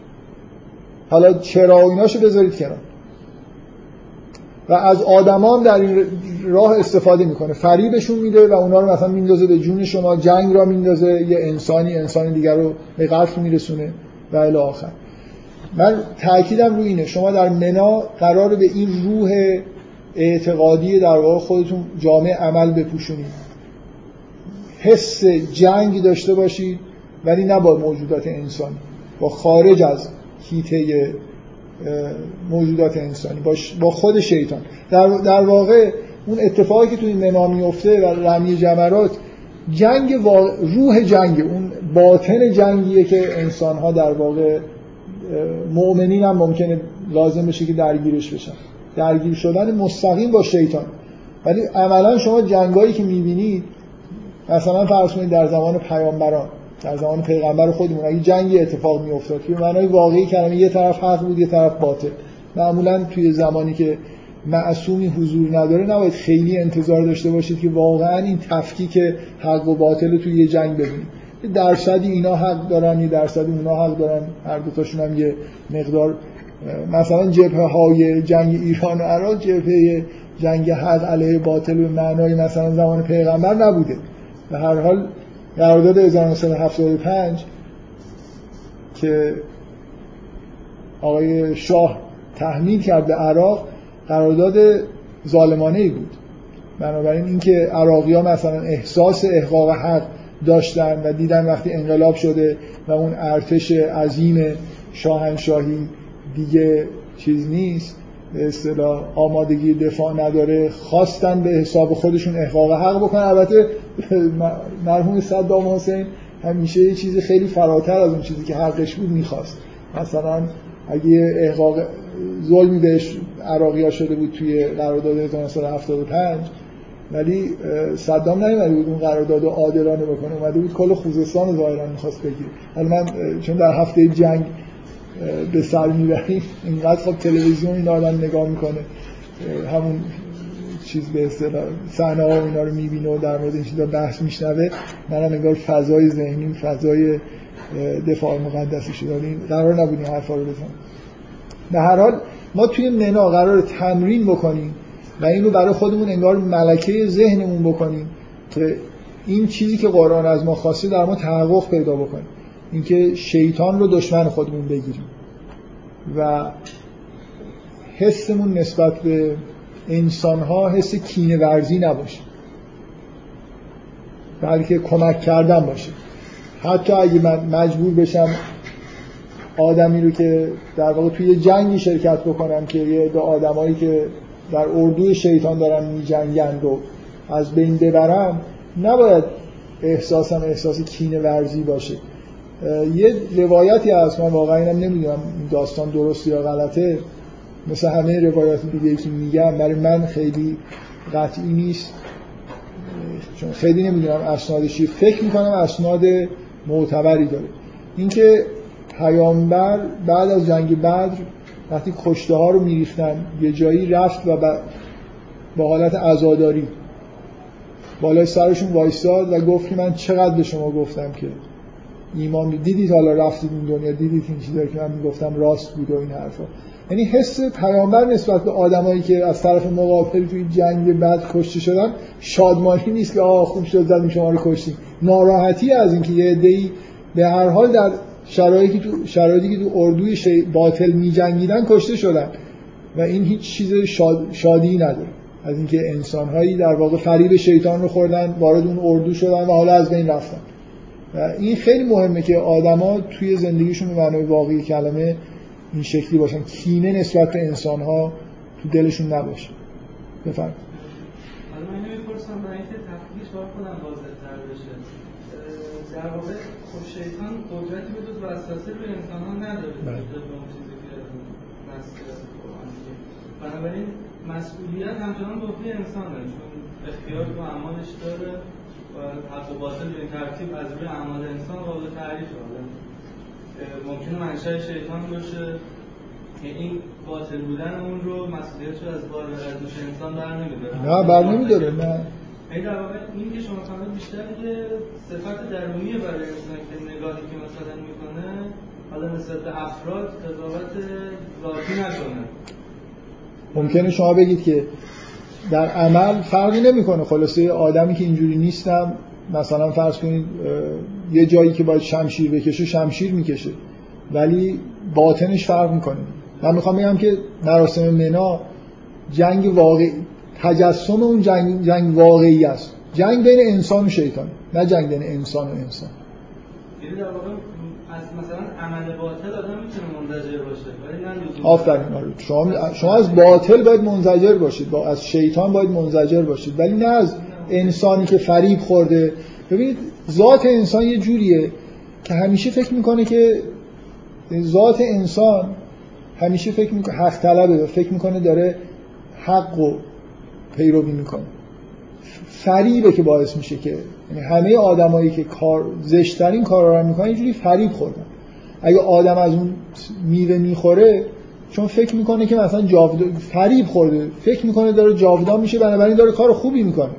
حالا چرا و ایناشو بذارید کنار. و از آدمان در این راه استفاده می‌کنه. فریبشون میده و اونا رو مثلا میندازه به جون شما جنگ را میندازه یه انسانی انسان دیگر رو به قتل میرسونه و الی آخر. من تاکیدم روی اینه شما در منا قرار به این روح اعتقادی در واقع خودتون جامعه عمل بپوشونید. حس جنگی داشته باشید ولی نه با موجودات انسانی با خارج از هیته موجودات انسانی با خود شیطان. در, در واقع اون اتفاقی که توی منا میفته و رمی جمرات جنگ روح جنگ اون باطن جنگیه که انسان ها در واقع مؤمنین هم ممکنه لازم بشه که درگیرش بشن. درگیر شدن مستقیم با شیطان. ولی عملا شما جنگایی که می‌بینید مثلا فرض کنید در زمان پیامبران در زمان پیغمبر خودمون اگه جنگی اتفاق میافتاد که معنای واقعی کلمه یه طرف حق بود یه طرف باطل. معمولا توی زمانی که معصومی حضور نداره نباید خیلی انتظار داشته باشید که واقعا این تفکیک حق و باطل توی یه جنگ ببینید. درصدی اینا حق دارن یه درصدی اونا حق دارن. هر دوتاشون هم یه مقدار مثلا جبهه های جنگ ایران و عراق جبهه جنگ حق علیه باطل به معنای مثلا زمان پیغمبر نبوده. به هر حال قرارداد 1975 که آقای شاه تحمیل کرد به عراق قرارداد ظالمانه ای بود. بنابراین اینکه عراقی ها مثلا احساس احقاق حق داشتن و دیدن وقتی انقلاب شده و اون ارتش عظیم شاهنشاهی دیگه چیز نیست به اصطلاح آمادگی دفاع نداره خواستن به حساب خودشون احقاق حق بکنن. البته مرحوم صدام حسین همیشه یه چیزی خیلی فراتر از اون چیزی که حقش بود می‌خواست. مثلا اگه احقاق ظلمی بهش عراقی شده بود توی قرارداد 1975 ولی صدام نیومده بود اون قرارداد عادلانه بکنه. اومده بود کل خوزستان ظاهرا می‌خواست بگیره. حالا من چون در هفته جنگ به سر می‌بریم. اینقدر خب تلویزیون این آدم نگاه می‌کنه. همون چیز به اصطلاح صحنه ها اینا رو می‌بینه و در مورد این چیزا بحث میشنوه. منم انگار فضای ذهنی فضای دفاع مقدسی شده. این قرار نبود این حرفا رو بزنم. به هر حال ما توی منا قرار تمرین بکنیم و این رو برای خودمون انگار ملکه ذهنمون بکنیم که این چیزی که قرآن از ما خواسته در ما تحقق پیدا بکنیم اینکه شیطان رو دشمن خودمون بگیریم. و حسمون نسبت به انسان ها حس کینه ورزی نباشه. بلکه کمک کردن باشه. حتی اگه من مجبور بشم آدمی رو که در واقع توی جنگی شرکت بکنم که یه عده آدمایی که در اردوی شیطان دارن می جنگند و از بین ببرم نباید احساسم احساس کینه ورزی باشه. یه روایتی هست من واقعا اینم نمی‌دونم داستان درست یا غلطه. مثل همه روایات دیگه که میگم برای من خیلی قطعی نیست. چون خیلی نمی‌دونم اسنادشی فکر می‌کنم اسناد معتبری داره. اینکه پیامبر بعد از جنگ بدر وقتی کشته ها رو میریختن یه جایی رفت و با حالت عزاداری بالای سرشون وایستاد و گفت من چقدر به شما گفتم که ایمان دیدید حالا رفتید این دنیا دیدید این چیزایی که من می‌گفتم راست بود و این حرفا. یعنی حس پیامبر نسبت به آدمایی که از طرف مقابل توی جنگ بعد کشته شدن شادمانی نیست که آه خوب شد زدیم شما رو کشتیم. ناراحتی از اینکه یه عده‌ای به هر حال در شرایطی که تو شرایطی که تو اردوی شی... باطل میجنگیدن کشته شدن. و این هیچ چیز شاد... شادی نداره. از اینکه انسانهایی در واقع فریب شیطان رو خوردن وارد اون اردو شدن و حالا از بین رفتن. و این خیلی مهمه که آدما توی زندگیشون به معنای واقعی کلمه این شکلی باشن. کینه نسبت به انسان ها تو دلشون نباشه. بفرم حالا من نمی‌پرسم برای اینکه تفکیش بار خودم واضح تر بشه در واقع خب شیطان قدرتی به جز وسوسه به انسان ها نداره. بله. بنابراین مسئولیت همچنان به عهده انسانه چون اختیار تو اعمالش داره. حق و باطل به این ترتیب از روی اعمال انسان قابل تعریف ممکنه منشأ شیطان باشه که این باطل بودن اون رو مسئولیتش رو از بار از دوش انسان بر نمیداره. نه بر نمیداره نه. این در واقع این که شما فرمودید بیشتر یه صفت درونیه برای انسان که نگاهی که مثلا می‌کنه حالا نسبت به افراد قضاوت ذاتی نکنه. ممکنه شما بگید که در عمل فرقی نمی‌کنه. خلاصه آدمی که اینجوری نیستم مثلا فرض کنید یه جایی که باید شمشیر بکشه شمشیر می‌کشه. ولی باطنش فرق می‌کنه. من می‌خوام بگم که مراسم منا جنگ واقعی تجسم اون جنگ, جنگ واقعی است. جنگ بین انسان و شیطان نه جنگ بین انسان و انسان. یعنی از مثلا عمل باطل آدم می‌تونه منزجر باشه ولی نه آفرین آره. شما شما از باطل باید منزجر باشید با از شیطان باید منزجر باشید ولی نه از انسانی که فریب خورده. ببینید ذات انسان یه جوریه که همیشه فکر می‌کنه که ذات انسان همیشه فکر می‌کنه حق طلبه و فکر می‌کنه داره حق و پیروی می‌کنه. فریبه که باعث میشه که همه آدمایی که کار زشترین کارا رو می‌کنن اینجوری فریب خوردن. اگه آدم از اون میوه می‌خوره چون فکر می‌کنه که مثلا جاودان فریب خورده فکر می‌کنه داره جاودان میشه بنابراین داره کار خوبی می‌کنه.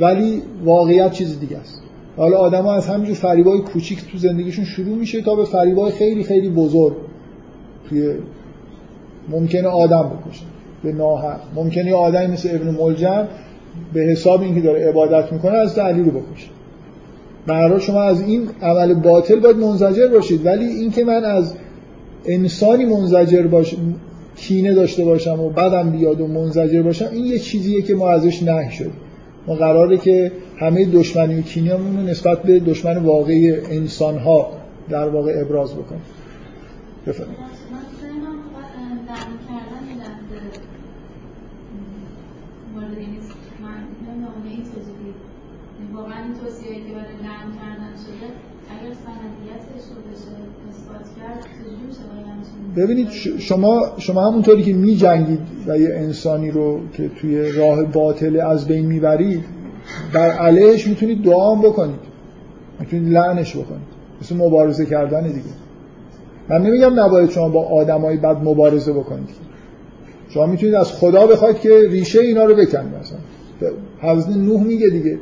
ولی واقعیت چیز دیگه است. حالا آدما از همینجور فریبای کوچیک تو زندگیشون شروع میشه تا به فریبای خیلی خیلی بزرگ توی ممکنه آدم بکشه. به ناحق. ممکنه آدمی مثل ابن ملجم به حساب اینکه داره عبادت می‌کنه از علی رو بکشه. برای شما از این عمل باطل باید منزجر باشید ولی اینکه من از انسانی منزجر باشم کینه داشته باشم و بدم بیاد و منزجر باشم این یه چیزیه که ما ازش نهی شدیم. ما قراره که همه دشمنی و کینه‌مون رو نسبت به دشمن واقعی انسان ها در واقع ابراز بکنیم. بفرمایید من ذهنم لعن کردن یه لحظه وارد این نیست. من نمی‌دونم این چجوری واقعا این توصیه‌ای که برای لعن کردن شده اگر سندیتش رو بشه اثبات کرد چجوری میشه برای همچین ببینید شما شما همونطوری که می جنگید و یه انسانی رو که توی راه باطل از بین می‌برید در علیهش می‌تونید دعا بکنید. می‌تونید لعنش بکنید. مثل مبارزه کردن دیگه. من نمیگم نباید شما با آدمای بد مبارزه بکنید. شما می‌تونید از خدا بخواید که ریشه اینا رو بکنید مثلا. حضرت نوح میگه دیگه.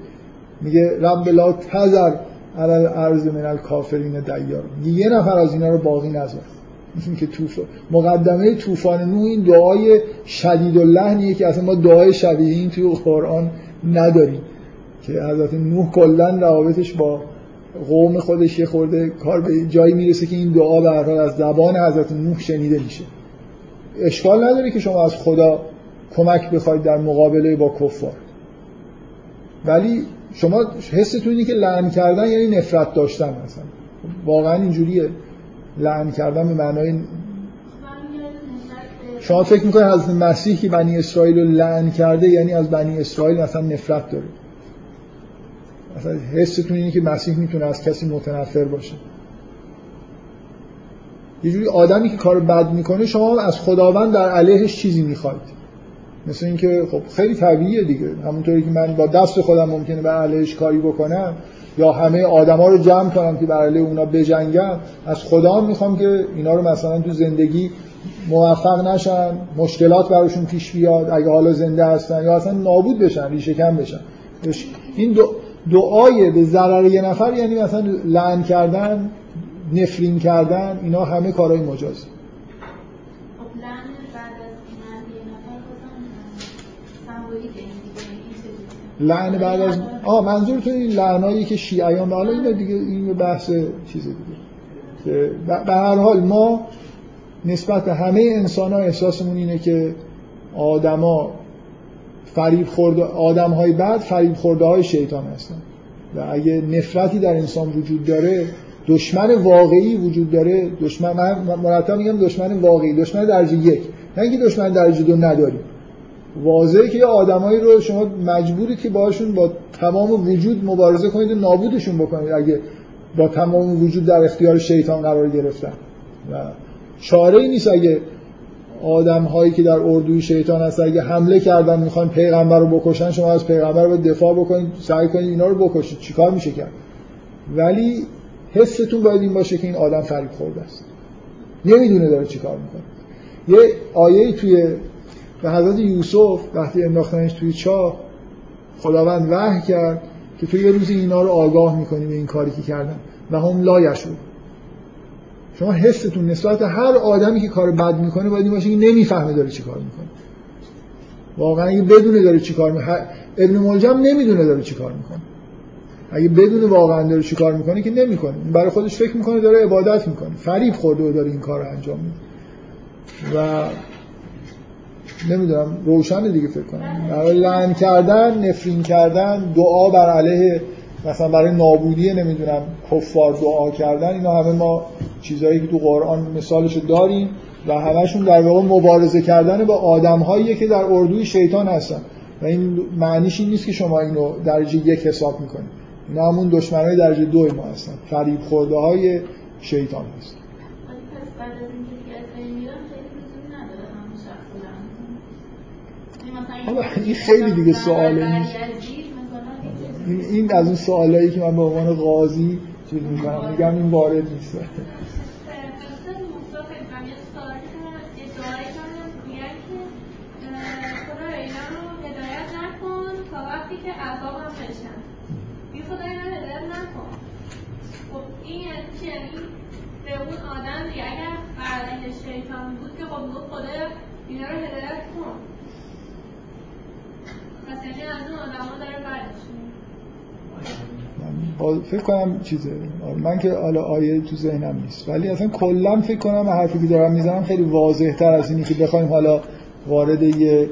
میگه رب لا تذر علی الارض من الکافرین دیار. یه نفر از اینا رو باقی نذار. این که طوفان مقدمه طوفان نوح این دعای شدید اللحنیه که اصلا ما دعای شبیه این توی قرآن نداریم. که حضرت نوح کلا روابطش با قوم خودش یه خورده کار به جایی می‌رسه که این دعا به از زبان حضرت نوح شنیده میشه. اشکال نداره که شما از خدا کمک بخواید در مقابله با کفار. ولی شما حستون اینه که لعن کردن یعنی نفرت داشتن مثلا. واقعا اینجوریه. لعن کردن به معنای به شما فکر می‌کنید حضرت مسیح که بنی اسرائیل رو لعن کرده یعنی از بنی اسرائیل مثلا نفرت داره؟ مثلا حستون اینه که مسیح می‌تونه از کسی متنفر باشه. یه جوری آدمی که کار بد می‌کنه شما از خداوند در علیهش چیزی می‌خواید. مثل اینکه خب خیلی طبیعیه دیگه. همونطوری که من با دست خودم ممکنه بر علیهش کاری بکنم یا همه آدما رو جمع کنم که بر علیه اونا بجنگم از خدا می‌خوام که اینا رو مثلا تو زندگی موفق نشن مشکلات براشون پیش بیاد اگه حالا زنده هستن یا اصلا نابود بشن ریشه کم بشن. این دو دعای به ضرر یه نفر یعنی مثلا لعن کردن نفرین کردن اینا همه کارهای مجازی. خب لعن بعد از آه منظورتون این لعنایی که شیعیان حالا اینو دیگه این بحث چیز دیگه. که به هر حال ما نسبت به همه انسان ها احساسمون اینه که آدما فریب خورده آدم های بعد فریب خورده های شیطان هستن. و اگه نفرتی در انسان وجود داره دشمن واقعی وجود داره دشمن من مرتب میگم دشمن واقعی دشمن درجه یک. نه اینکه دشمن درجه دو نداریم. واضحه که یه آدمایی رو شما مجبورید که باشون با تمام وجود مبارزه کنید و نابودشون بکنید اگه با تمام وجود در اختیار شیطان قرار گرفتن. و چاره ای نیست اگه آدم هایی که در اردوی شیطان هست اگه حمله کردن می‌خوان پیغمبر رو بکشن شما از پیغمبر رو دفاع بکنید سعی کنید اینا رو بکشید. چیکار میشه کرد؟ ولی حستون باید این باشه که این آدم فریب خورده است. نمی‌دونه داره چیکار می‌کنه. یه آیه توی به حضرت یوسف وقتی انداختنش توی چاه خداوند وحی کرد که تو یه روزی اینا رو آگاه می‌کنی به این کاری که کردن و هم لا یشور شما حستون نسبت هر آدمی که کار بد می‌کنه باید این باشه که نمی‌فهمه داره چی کار می‌کنه. واقعا اگه بدونه داره چی کار می‌کنه ابن ملجم نمی‌دونه داره چی کار می‌کنه. اگه بدونه واقعا داره چی کار می‌کنه که نمی‌کنه. برای خودش فکر می‌کنه داره عبادت می‌کنه. فریب خورده و داره این کار رو انجام میده. و نمی‌دونم روشن دیگه فکر کنم. برای لعن کردن نفرین کردن دعا بر علیه مثلا برای نابودی نمی‌دونم کفار دعا کردن اینا همه ما چیزهایی که تو قرآن مثالش داریم و همشون در واقع مبارزه کردن با آدم که در اردوی شیطان هستن. و این معنیش این نیست که شما اینو درجه یک حساب می‌کنید. اینا همون دشمنای درجه دو ما هستن. فریب خورده های شیطان هست. این خیلی دیگه سواله. این, این از اون سوالایی که من به عنوان قاضی چیز می‌کنم. میگم این وارد نیست. آدم اگر علیه شیطان بود که خب خدا اینا رو هدایت کن. یعنی فکر کنم چیزه. من که حالا آیه تو ذهنم نیست. ولی اصلا کلا فکر کنم حرفی که دارم می‌زنم خیلی واضح تر از اینی که بخوایم حالا وارد یه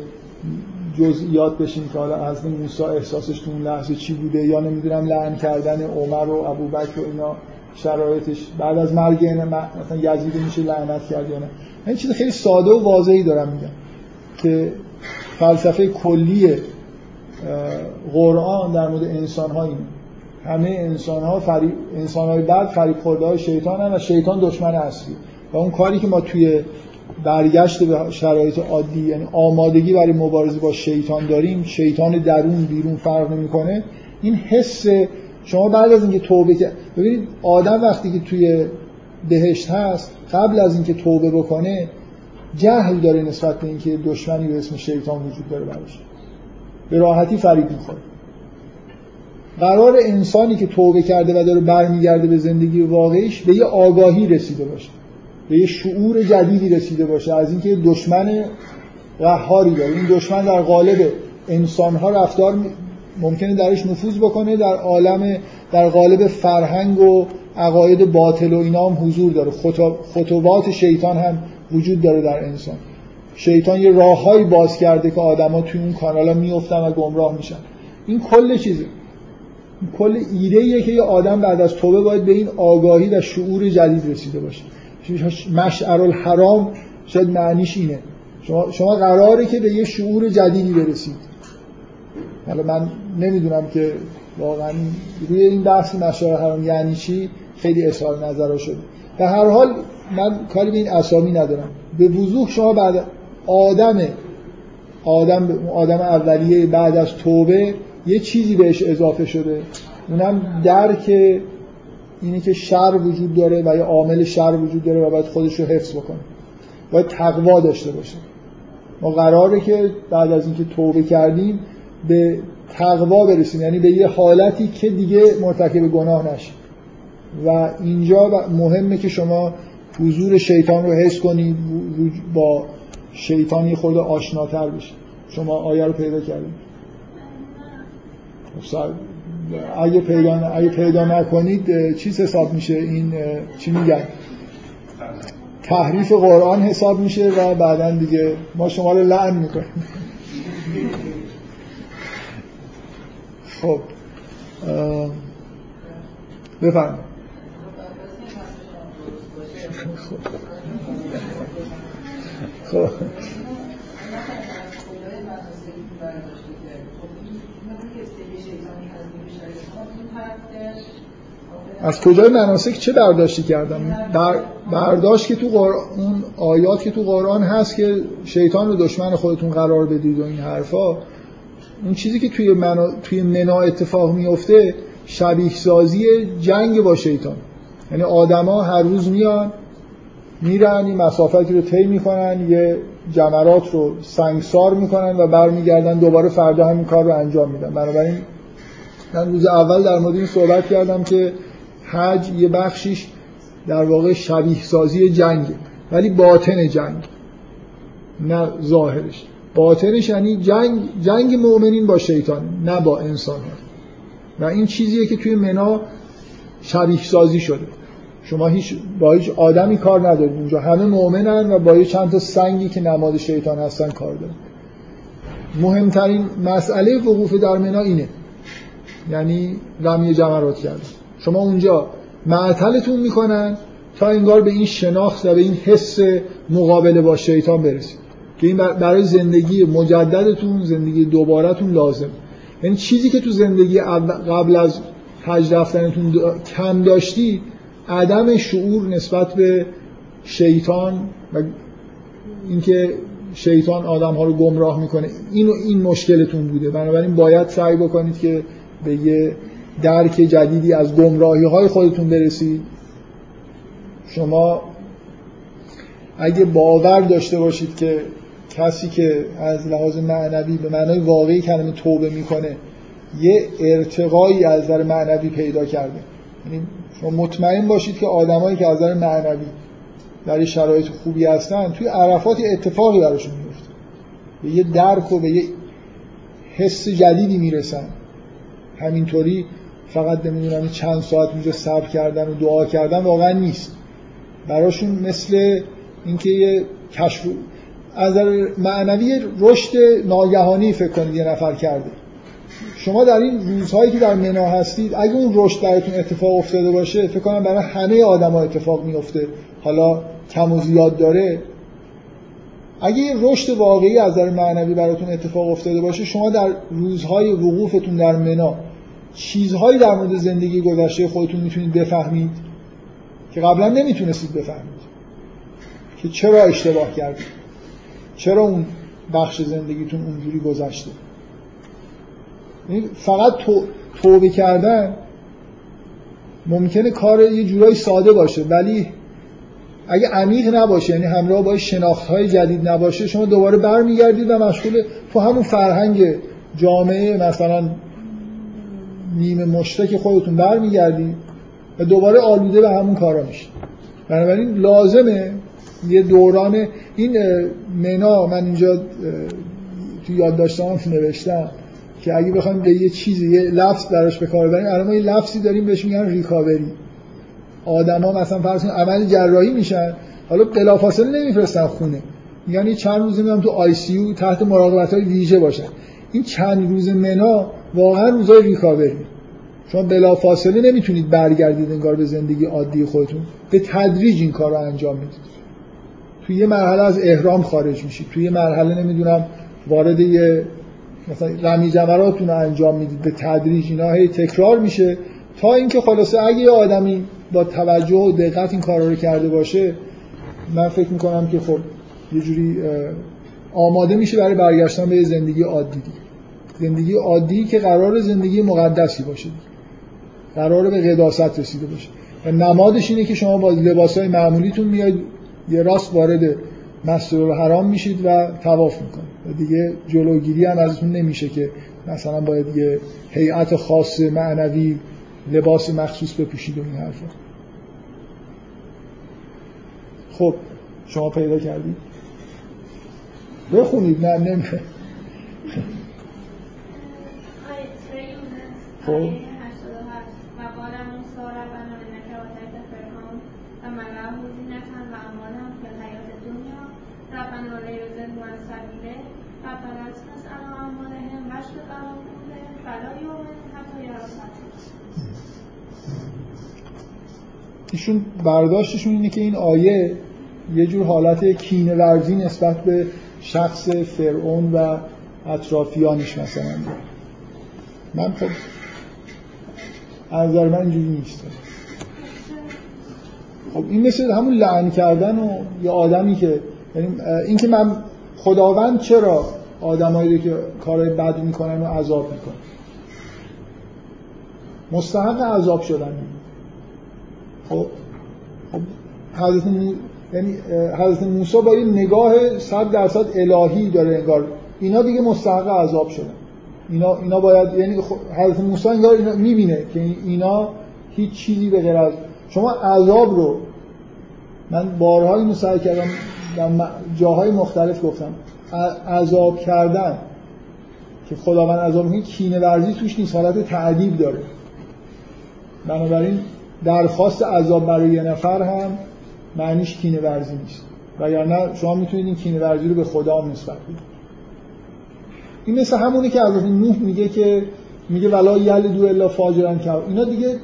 جزئیات بشیم که حالا از موسی احساسش تو اون لحظه چی بوده یا نمی‌دونم لعن کردن عمر و ابوبکر و اینا شرایطش بعد از مرگ مثلا یزید میشه لعنت کرد یا نه. این چیز خیلی ساده و واضحی دارم میگم که فلسفه کلی قرآن در مورد انسان ها این همه انسان ها فریب انسان های بعد فریب خورده های شیطان هم و شیطان دشمن اصلی. و اون کاری که ما توی برگشت به شرایط عادی یعنی آمادگی برای مبارزه با شیطان داریم شیطان درون بیرون فرق نمی‌کنه. این حس شما بعد از اینکه توبه کرد ببینید آدم وقتی که توی بهشت هست قبل از اینکه توبه بکنه جهل داره نسبت به اینکه دشمنی به اسم شیطان وجود داره براش. به راحتی فریب می‌خوره. قرار انسانی که توبه کرده و داره برمیگرده به زندگی واقعیش به یه آگاهی رسیده باشه به یه شعور جدیدی رسیده باشه. از اینکه دشمن قهاری داره. این دشمن در قالب انسانها رفتار ممکنه درش نفوذ بکنه در عالم در قالب فرهنگ و عقاید باطل و اینا هم حضور داره. خطوات شیطان هم وجود داره در انسان. شیطان یه راههایی باز کرده که آدما توی اون کانالا میفتن و گمراه میشن. این کل چیزه. این کل ایده که یه آدم بعد از توبه باید به این آگاهی و شعور جدید رسیده باشه. مشعر الحرام شاید معنیش اینه. شما, شما قراره که به یه شعور جدیدی برسید. حالا من نمی‌دونم که واقعا روی این بحث مشعر الحرام یعنی چی؟ خیلی اظهار نظر شده به هر حال من کاری به این اسامی ندارم. به وضوح شما بعد آدم آدم آدم اولیه بعد از توبه یه چیزی بهش اضافه شده. اونم درک اینه که شر وجود داره و یا عامل شر وجود داره و باید خودش رو حفظ بکنه. باید تقوا داشته باشه. ما قراره که بعد از اینکه توبه کردیم به تقوا برسیم. یعنی به یه حالتی که دیگه مرتکب گناه نشیم. و اینجا مهمه که شما حضور شیطان رو حس کنید با شیطانی خود آشناتر بشید شما آیه رو پیدا کردید اگه پیدا اگه پیدا نکنید چیز حساب میشه؟ این چی میگن؟ تحریف قرآن حساب میشه و بعدا دیگه ما شما رو لعن می‌کنیم. خب بفرم از کجای مناسک چه برداشتی کردم؟ برداشت که تو قرآن اون آیات که تو قرآن هست که شیطان رو دشمن خودتون قرار بدید و این حرفا اون چیزی که توی منا, توی منا اتفاق میفته شبیه سازی جنگ با شیطان. یعنی آدما هر روز میان میرن این مسافتی رو طی می‌کنن یه جمرات رو سنگسار می‌کنن و برمیگردن دوباره فردا همین کار رو انجام میدن. بنابراین من روز اول در مورد این صحبت کردم که حج یه بخشیش در واقع شبیه سازی جنگ ولی باطن جنگ نه ظاهرش. باطنش یعنی جنگ جنگ مؤمنین با شیطان نه با انسان و این چیزیه که توی منا شبیه سازی شده. شما هیچ با هیچ آدمی کار ندارید. اونجا همه مؤمنن و با یه چند تا سنگی که نماد شیطان هستن کار دارن. مهمترین مسئله وقوف در منا اینه. یعنی رمی جمرات کردن. شما اونجا معطلتون می‌کنن تا انگار به این شناخت و به این حس مقابله با شیطان برسید. که این برای زندگی مجددتون زندگی دوبارتون لازم یعنی چیزی که تو زندگی قبل از حج رفتنتون کم داشتی عدم شعور نسبت به شیطان و اینکه شیطان آدم ها رو گمراه می‌کنه. این این مشکلتون بوده. بنابراین باید سعی بکنید که به یه درک جدیدی از گمراهی های خودتون برسید. شما اگه باور داشته باشید که کسی که از لحاظ معنوی به معنای واقعی کلمه توبه می‌کنه یه ارتقایی از نظر معنوی پیدا کرده. یعنی شما مطمئن باشید که آدمایی که از نظر معنوی در شرایط خوبی هستن توی عرفات اتفاقی براشون میفته به یه درک و به یه حس جدیدی می‌رسن. همینطوری فقط نمی‌دونم چند ساعت اونجا صبر کردن و دعا کردن واقعا نیست. براشون مثل اینکه یه کشف از معنوی رشد ناگهانی فکر کنید یه نفر کرده. شما در این روزهایی که در منا هستید اگه اون رشد براتون اتفاق افتاده باشه فکر کنم برای همه آدما اتفاق میفته حالا کم و زیاد داره. اگه یه رشد واقعی از نظر معنوی براتون اتفاق افتاده باشه شما در روزهای وقوفتون در منا چیزهایی در مورد زندگی گذشته خودتون می‌تونید بفهمید که قبلا نمی‌تونستید بفهمید. که چرا اشتباه کردید؟ چرا اون بخش زندگیتون اونجوری گذشته؟ فقط توبه کردن ممکنه کار یه جورایی ساده باشه ولی اگه عمیق نباشه یعنی همراه با شناخت های جدید نباشه شما دوباره برمیگردید و مشغول تو همون فرهنگ جامعه مثلا نیمه مشتک خودتون برمیگردید و دوباره آلوده به همون کارا میشه بنابراین لازمه یه دوران این منا من اینجا تو یادداشتام نوشتم. که اگه بخوایم به یه چیزی یه لفظ براش به کار ببریم الان ما یه لفظی داریم بهش میگن ریکاوری. آدما مثلا فرض عمل جراحی میشن حالا بلافاصله نمیفرستن خونه. یعنی چند روز میام تو آی سی تحت مراقبت های ویژه باشن. این چند روز منا واقعا روزای ریکاوری. شما بلافاصله نمی‌تونید برگردید انگار به زندگی عادی خودتون. به تدریج این کار انجام می‌دید. توی یه مرحله از احرام خارج میشید. توی یه مرحله نمی‌دونم وارد یه مثلا رمی جمراتون رو انجام می‌دید به تدریج اینا هی تکرار میشه. تا اینکه خلاصه اگه یه آدمی با توجه و دقت این کارا رو کرده باشه من فکر می‌کنم که خب یه جوری آماده میشه برای برگشتن به زندگی عادی زندگی عادی که قرار زندگی مقدسی باشه قرار به قداست رسیده باشه. و نمادش اینه که شما با لباسای معمولیتون میاد یه راست وارد مسجد الحرام میشید و تواف می‌کنید. دیگه جلوگیری هم ازتون نمیشه که مثلا باید یه هیئت خاص معنوی لباس مخصوص بپوشید و این حرفا. خب شما پیدا کردید بخونید نه نمیشه خب. ایشون برداشتشون اینه که این آیه یه جور حالت کینه ورزی نسبت به شخص فرعون و اطرافیانش مثلا. من خب از نظر من اینجوری نیست. خب این مثل همون لعن کردن و یه آدمی که یعنی این که من خداوند چرا آدمایی که کارهای بد می‌کنن و عذاب می‌کنن؟ مستحق عذاب شدن. خب خب حضرت. یعنی حضرت موسی با یه نگاه صد درصد الهی داره انگار. اینا دیگه مستحق عذاب شدن. اینا اینا باید یعنی حضرت موسی انگار اینا می‌بینه که اینا هیچ چیزی به غیر از شما عذاب رو من بارها اینو سعی کردم در جاهای مختلف گفتم. عذاب کردن که خداوند عذاب می‌کنه کینه ورزی توش نیست حالت تعذیب داره. بنابراین درخواست عذاب برای یه نفر هم معنیش کینه ورزی نیست. وگرنه شما می‌تونید این کینه ورزی رو به خدا هم نسبت بدید. این مثل همونی که از نوح میگه که میگه ولا یل دو الا فاجرن که اینا دیگه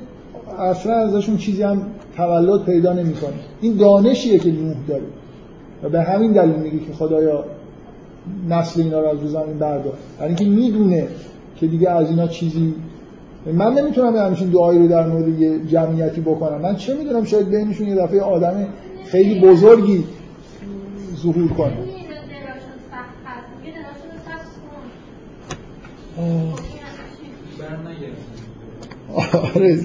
اصلا ازشون چیزی هم تولد پیدا نمی‌کنه. این دانشیه که نوح داره. و به همین دلیل میگه که خدایا نسل اینا رو از رو زمین بردار. برای اینکه می‌دونه که دیگه از اینا چیزی من نمی‌تونم همچین دعایی رو در مورد یه جمعیتی بکنم. من چه می‌دونم شاید بینشون یه دفعه آدم خیلی بزرگی ظهور کنه. آره.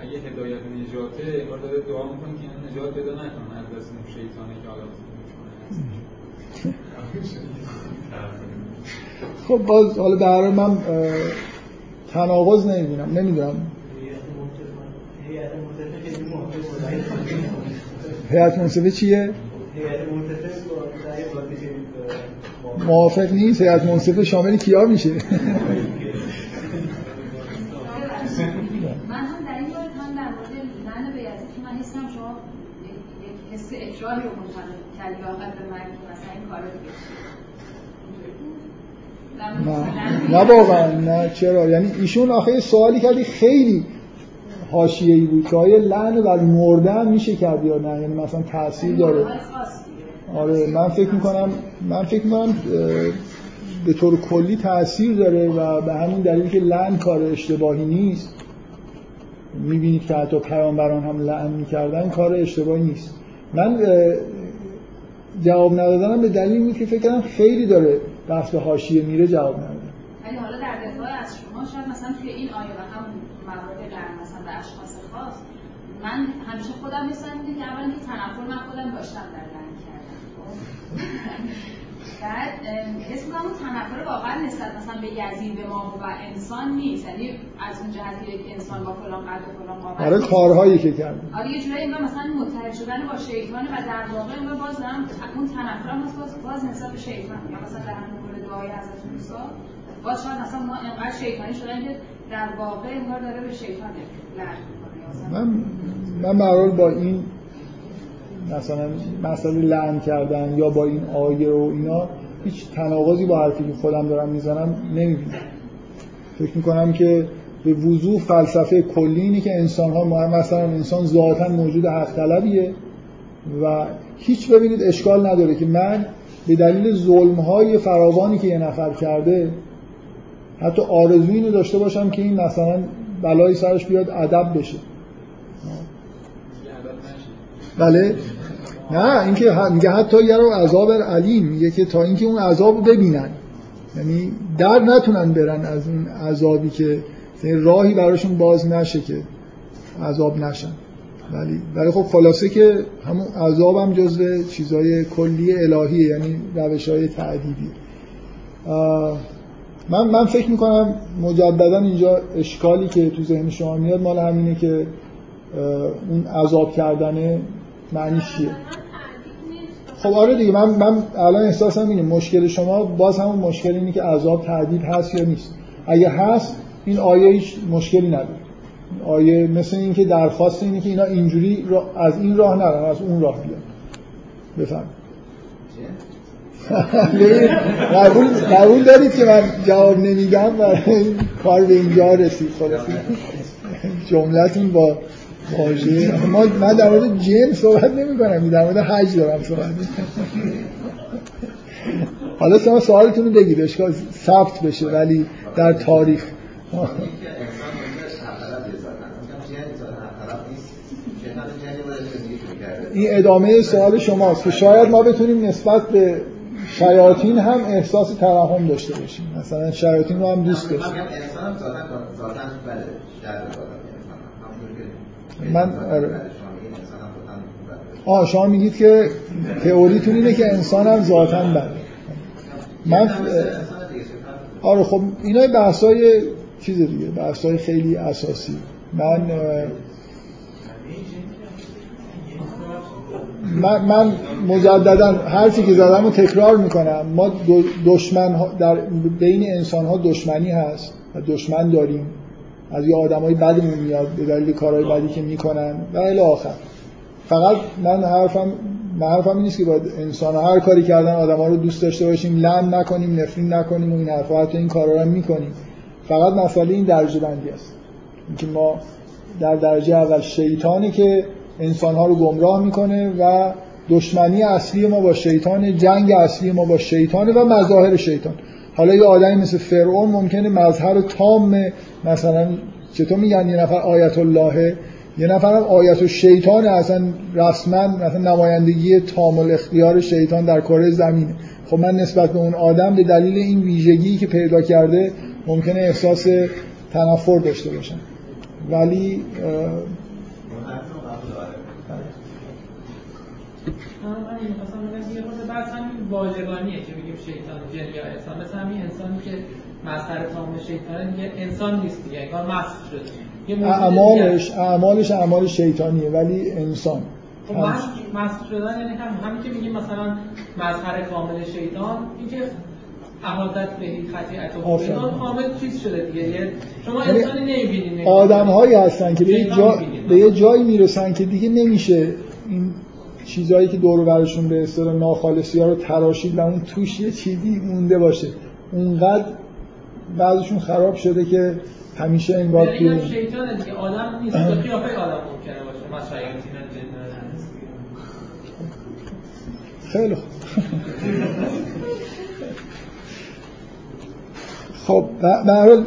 اگه هدایت نجاته انگار داره دعا می‌کنه که نجات پیدا نکنن از دست اون شیطانه که حالا خب باز حالا در من تناقض نمی‌بینم نمی‌دونم هیئت منصفه چیه؟ موافق نیست هیئت منصفه شامل کیا میشه من هم در این هم در مورد لعن بیعتی که من حسم شما یک حس اکراهی رو منتقل کردی واقعا به من که مثلا این کار دیگه نه. نه واقعا نه. چرا؟ یعنی ایشون آخه سوالی کردی خیلی حاشیه‌ای بود که آیا لعن بر مردن میشه کرد یا نه؟ یعنی مثلا تاثیر داره. آره من فکر می‌کنم من فکر می‌کنم به طور کلی تاثیر داره و به همین دلیل که لعن کار اشتباهی نیست. می‌بینید که حتی پیامبران هم لعن می‌کردن کار اشتباهی نیست. من جواب ندادنم به دلیل بود که فکر کنم خیلی داره بحث به حاشیه میره جواب ندادم ولی حالا در دفاع از شما شاید مثلا توی این آیه هم موارد لعن مثلا به اشخاص خاص من همیشه خودم مثلا که اولا که تنفر من خودم داشتم در لعن کردن حس می‌کنم اون تنفر واقعا نسبت مثلا به یزید به ما و انسان نیست. یعنی از اون جهت که انسان با فلان قد و فلان قامت آره کارهایی که کرد. آره یه جورایی انگار مثلا متحد شدن با شیطان و در واقع انگار باز دارم اون تنفر هم باز باز نسبت به شیطان. یا مثلا در همون مورد دعای حضرت موسی باز شاید مثلا ما انقدر شیطانی شدن که در واقع انگار داره به شیطان لعنت من من با این مثلا مسئله لعن کردن یا با این آیه و اینا هیچ تناقضی با حرفی که خودم دارم می‌زنم نمی‌بینم. فکر می‌کنم که به وضوح فلسفه کلی اینه که انسان ها مثلا انسان ذاتا موجود حق طلبیه و هیچ ببینید اشکال نداره که من به دلیل ظلم های فراوانی که یه نفر کرده حتی آرزوی اینو داشته باشم که این مثلا بلای سرش بیاد ادب بشه. بله. نه اینکه میگه حتی یه رو عذاب علیم میگه که تا اینکه اون عذاب ببینن. یعنی در نتونن برن از اون عذابی که راهی براشون باز نشه که عذاب نشن. ولی ولی خب خلاصه که همون عذاب هم جزو چیزای کلی الهیه یعنی روش های تعدیدی من من فکر می‌کنم مجددا اینجا اشکالی که تو ذهن شما میاد مال همینه که اون عذاب کردنه معنیش چیه؟ خب آره دیگه من من الان احساسم اینه مشکل شما باز همون مشکل اینه که عذاب تعدید هست یا نیست. اگه هست این آیه هیچ مشکلی نداره. آیه مثل اینکه درخواست اینه که اینا اینجوری از این راه نرن از اون راه بیان. بفهم قبول قبول دارید که من جواب نمیدم و کار به اینجا رسید خلاص جملتون با واژه. ما من در مورد جن صحبت نمی کنم در مورد حج دارم صحبت حالا شما سوالتون رو بگید اشکال ثبت بشه ولی در تاریخ. این ادامه سوال شماست که شاید ما بتونیم نسبت به شیاطین هم احساس ترحم داشته باشیم. مثلا شیاطین رو هم دوست داشتیم. من. آه شما میگید که تئوریتون اینه که انسان هم ذاتا بده من آره خب اینا بحثای چیز دیگه بحثای خیلی اساسی. من من, من مجددا هر چی که زدم رو تکرار می‌کنم. ما دشمن در بین انسان ها دشمنی هست و دشمن داریم. از یه آدمای بدمون میاد به دلیل کارهای بدی که می‌کنن. و الی آخر. فقط من حرفم من حرفم نیست که باید انسان ها هر کاری کردن آدم ها رو دوست داشته باشیم لم نکنیم نفرین نکنیم و این حرفا حتی این کارا رو می‌کنیم. فقط مسئله این درجه بندی است. اینکه ما در درجه اول شیطانی که انسان ها رو گمراه می‌کنه و دشمنی اصلی ما با شیطان جنگ اصلی ما با شیطان و مظاهر شیطان. حالا یه آدمی مثل فرعون ممکنه مظهر تام مثلا چطور میگن یه نفر آیت الله یه نفر هم آیت و شیطان اصلا رسما مثلا نمایندگی تام الاختیار شیطان در کره زمینه خب من نسبت به اون آدم به دلیل این ویژگی که پیدا کرده ممکنه احساس تنفر داشته باشم. ولی واژگانیه که میگیم شیطان جن یا انسان. مثل همین انسانی که مظهر تام شیطان دیگه انسان نیست دیگه انگار مسخ شده. اعمالش اعمالش اعمال شیطانیه ولی انسان. خب مسخ شدن یعنی هم همین که میگیم مثلا مظهر کامل شیطان این که احادت به خطیعت و اینا کامل چیز شده دیگه. شما یعنی انسانی نمی‌بینید. آدم هایی هستن که به یه, جا... به یه جایی می‌رسن که دیگه نمیشه این چیزهایی که دور برشون به اصطلاح ناخالصی ها رو تراشید و اون توش یه چیزی مونده باشه. اونقدر بعضشون خراب شده که همیشه انگار یعنی توی شیطان دیگه. آدم نیست. قیافه آدم ممکنه باشه. خیلی خوب. خب به حال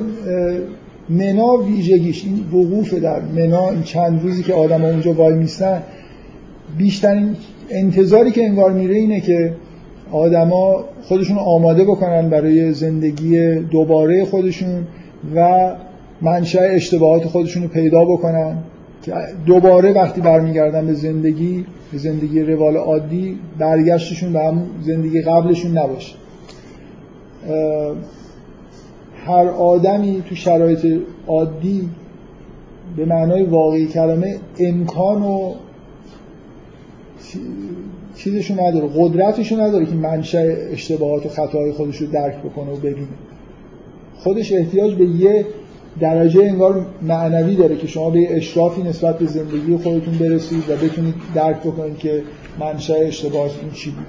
منا ویژگیش این وقوف در منا این چند روزی که آدم اونجا وای میستن بیشترین انتظاری که انگار میره اینه که آدما خودشون آماده بکنن برای زندگی دوباره خودشون و منشأ اشتباهات خودشون رو پیدا بکنن که دوباره وقتی برمیگردن به زندگی به زندگی روال عادی برگشتشون به هم زندگی قبلشون نباشه. هر آدمی تو شرایط عادی به معنای واقعی کلمه امکان و چیزشو نداره قدرتشو نداره که منشأ اشتباهات و خطاهای خودش رو درک بکنه و ببینه خودش احتیاج به یه درجه انگار معنوی داره که شما به اشرافی نسبت به زندگی خودتون برسید و بتونید درک بکنید که منشأ اشتباهاتون چی بود.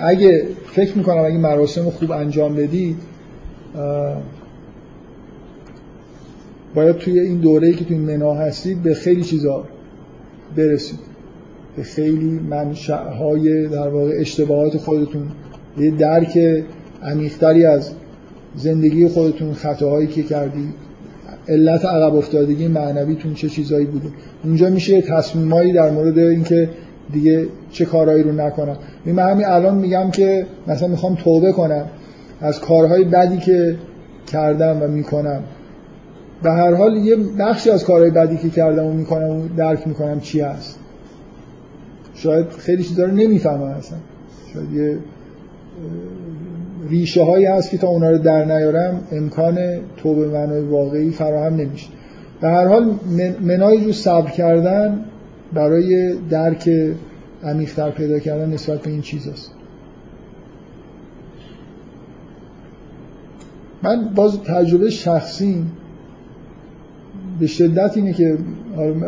اگه فکر می‌کنم اگه مراسم خوب انجام بدید باید توی این دوره‌ای که توی منا هستید به خیلی چیزا برسید. به خیلی منشأهای در واقع اشتباهات خودتون یه درک عمیقتری از زندگی خودتون خطاهایی که کردی علت عقب افتادگی معنویتون چه چیزایی بوده. اونجا میشه تصمیمایی در مورد اینکه دیگه چه کارهایی رو نکنم. من همین الان میگم که مثلا می‌خوام توبه کنم. از کارهای بدی که کردم و می‌کنم. به هر حال یه بخشی از کارهای بدی که کردم و می‌کنم و درک می‌کنم چی هست؟ شاید خیلی چیزا رو نمی‌فهمن اصلا. شاید یه ریشه هایی هست که تا اونا رو در نیارم امکان توبه معنای واقعی فراهم نمیشه. به هر حال منای رو صبر کردن برای درک عمیق‌تر پیدا کردن نسبت به این چیزاست. من باز تجربه شخصی به شدت اینه که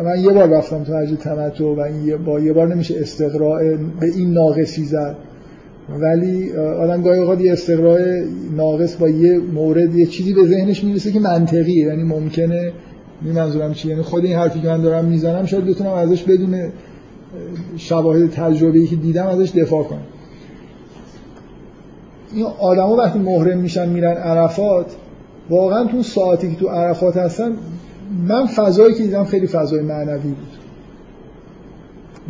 من یه بار رفتم تو حج تمتع و این با یه بار نمیشه استقراء به این ناقصی زد. ولی آدم گاهی اوقات یه استقراء ناقص با یه مورد یه چیزی به ذهنش می‌رسه که منطقیه یعنی ممکنه می منظورم چی یعنی خود این حرفی که من دارم می‌زنم شاید بتونم ازش بدون شواهد تجربه‌ای که دیدم ازش دفاع کنم. این آدما وقتی محرم میشن میرن عرفات واقعا تو ساعتی که تو عرفات هستن من فضایی که دیدم خیلی فضای معنوی بود.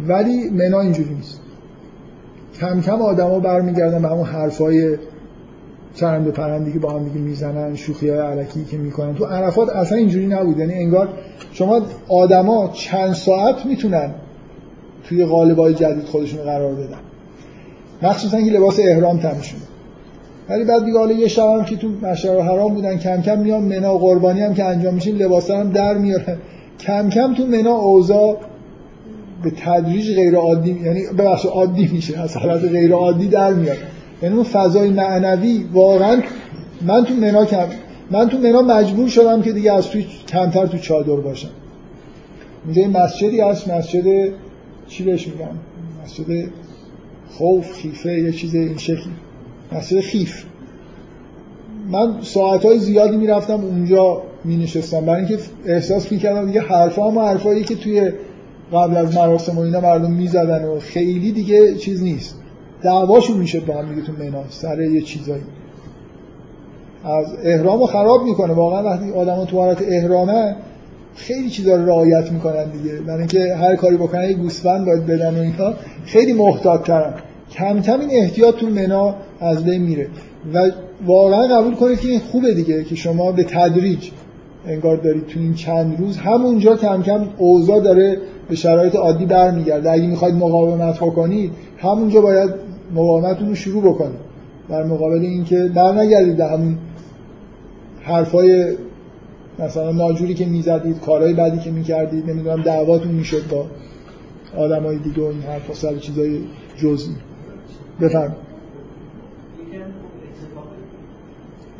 ولی منا اینجوری نیست. کم کم آدما برمیگردن به همون حرفای چرند و پرندی که با هم دیگه می‌زنن شوخی های علکی که می‌کنن. تو عرفات اصلا اینجوری نبود. یعنی انگار شما آدما چند ساعت می‌تونن توی قالبای جدید خودشون قرار بدن. مخصوصا که لباس احرام تنشون ولی بعد دیگه حالا یه شب هم که تو مشعر حرام بودن کم کم میان منا و قربانی هم که انجام میشه لباس هم در میارن کم کم تو منا اوضاع به تدریج غیر عادی یعنی ببخشید عادی میشه از حالت غیر عادی در میاد. یعنی اون فضای معنوی واقعا من تو منا کم من تو منا مجبور شدم که دیگه از توی کمتر تو چادر باشم. اونجا یه مسجدی هست مسجد چی بهش میگن؟ مسجد خوف خیفه یه چیز این شکلی. مسجد خیف. من ساعت های زیادی می‌رفتم اونجا می نشستم برای اینکه احساس می‌کردم دیگه حرفا هم حرفایی که توی قبل از مراسم و اینا مردم می‌زدن و خیلی دیگه چیز نیست. دعواشون میشه با هم دیگه تو منا سر یه چیزایی. از احرامو خراب می‌کنه. واقعا وقتی آدم تو حالت احرامه خیلی چیزا رو رعایت می‌کنن دیگه. برای اینکه هر کاری بکنن یه گوسفند باید بدن و اینا خیلی محتاط کم کم این احتیاط تو منا از بین میره. و واقعا قبول کنید که این خوبه دیگه که شما به تدریج انگار دارید تو این چند روز. همونجا کم کم اوضاع داره به شرایط عادی برمیگرده. اگه می‌خواید مقاومت بکنید همونجا باید مقاومتتون رو شروع بکنید. در مقابل اینکه در نگردید همون حرفای مثلا ناجوری که می‌زدید کارهای بعدی که می‌کردید نمی‌دونم دعواتون می‌شد با آدمای دیگه و این حرفا سر چیزای جزئی.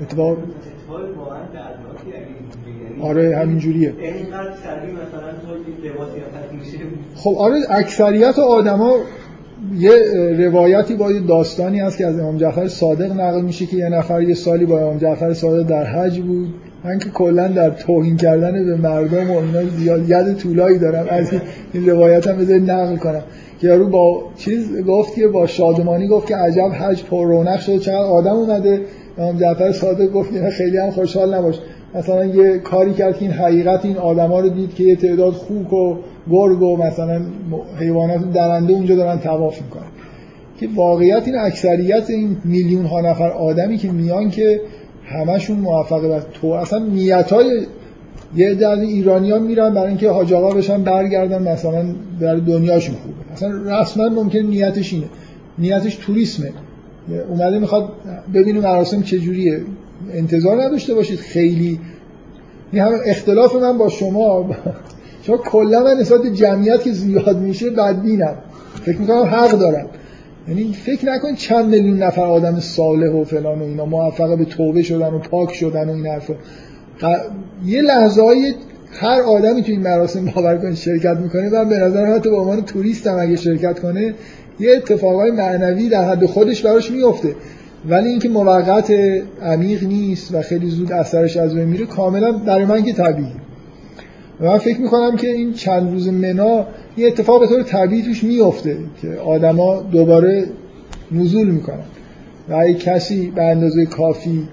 اتفاق آره همین جوریه خب آره اکثریت آدما یه روایتی با یه داستانی هست که از امام جعفر صادق نقل میشه که یه نفر یه سالی با امام جعفر صادق در حج بود. من که کلا در توهین کردن به مردم و اینا زیاد ید طولایی دارم. از این روایت هم بذارید نقل کنم. که یارو با چیز گفت که با شادمانی گفت که عجب حج پر رونق شده چقدر آدم اومده. امام جعفر صادق گفت که خیلی هم خوشحال نباش. مثلا یه کاری کرد که این حقیقت این آدما رو دید که یه تعداد خوک و گرگ و مثلا حیوانات درنده اونجا دارن طواف می‌کنن. که واقعیت این اکثریت این میلیون ها نفر آدمی که میان که همشون موفقه. و تو اصلا نیت های یه در ایرانی ها میرن برای اینکه حاج بشن برگردن مثلا در دنیاشون خوبه. اصلا رسما ممکن نیتش اینه. نیتش توریسمه. اومده می‌خواد ببینه مراسم چجوریه. انتظار نداشته باشید. خیلی. این همه اختلاف من با شما. چون کلا من نسبت جمعیت که زیاد میشه بدبینم. فکر می‌کنم حق دارم. یعنی فکر نکن چند میلیون نفر آدم صالح و فلان و اینا موفق به توبه شدن و پاک شدن و این حرفا. یه لحظه های هر آدمی تو این مراسم باور کن شرکت می‌کنه من به نظر حتی به عنوان توریستم اگه شرکت کنه یه اتفاقای معنوی در حد خودش براش میفته ولی اینکه موقت عمیق نیست و خیلی زود اثرش از بین میره کاملا برای من که طبیعی. و من فکر می‌کنم که این چند روز منا یه اتفاق به طور طبیعی توش میفته که آدما دوباره نزول می‌کنن. و اگه کسی به اندازه کافی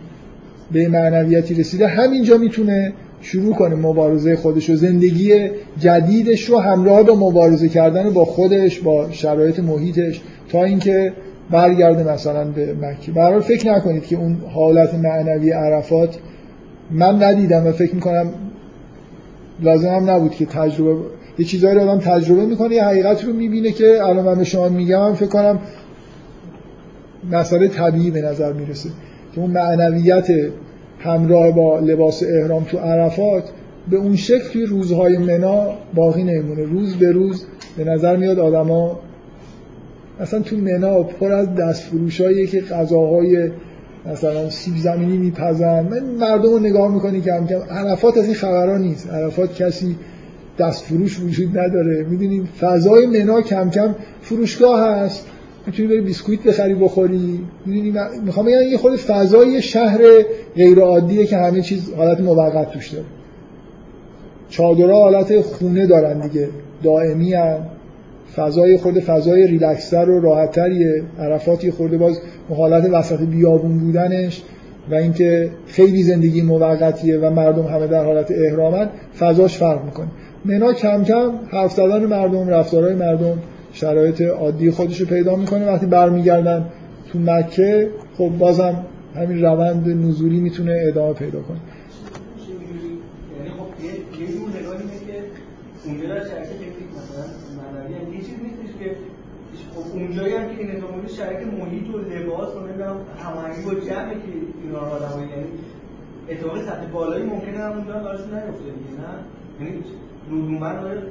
به معنویتی رسیده همینجا می‌تونه شروع کنه مبارزه خودش و زندگی جدیدش رو همراه با مبارزه کردن با خودش با شرایط محیطش تا اینکه برگرده مثلا به مکه. برای فکر نکنید که اون حالت معنوی عرفات من ندیدم و فکر می‌کنم لازم هم نبود که تجربه یه چیزایی رو آدم تجربه می‌کنه یه حقیقت رو می‌بینه که الان من به شما میگم فکر کنم مسئله طبیعی به نظر می‌رسه. که اون معنویت همراه با لباس احرام تو عرفات به اون شکل توی روزهای منا باقی نمیمونه. روز به روز به نظر میاد آدما مثلا تو منا پر از دست فروشایی که غذاهای مثلا سیب زمینی میپزن. من مردم رو نگاه می‌کنی کم کم عرفات از این خبرها نیست. عرفات کسی دست فروش وجود نداره. می‌دونیم فضای منا کم کم فروشگاه هست. می‌تونی بری بیسکویت بخری بخوری می‌دونی می‌خوام بگم یه خود فضای شهر غیر عادیه که همه چیز حالت موقت توش داره. چادرها حالت خونه دارن دیگه دائمی هم. فضای خود فضای ریلکستر و راحتتریه. عرفاتی خورده باز حالت وسط بیابون بودنش و اینکه خیلی زندگی موقتیه و مردم همه در حالت احرامن فضاش فرق می‌کنه. منا کم کم حرف زدن مردم رفتارهای مردم شرایط عادی خودش رو پیدا می‌کنه. وقتی برمیگردن تو مکه خب بازم همین روند نزولی می‌تونه ادامه پیدا کنه. اونجایی هم که این اتفاقی شرکت محیط و لباس و نمی‌دونم هماهنگی با جمعی که اینا آدمایی یعنی اتفاق سطح بالایی ممکنه هم اونجا براشون نیفته نه؟ یعنی لزوما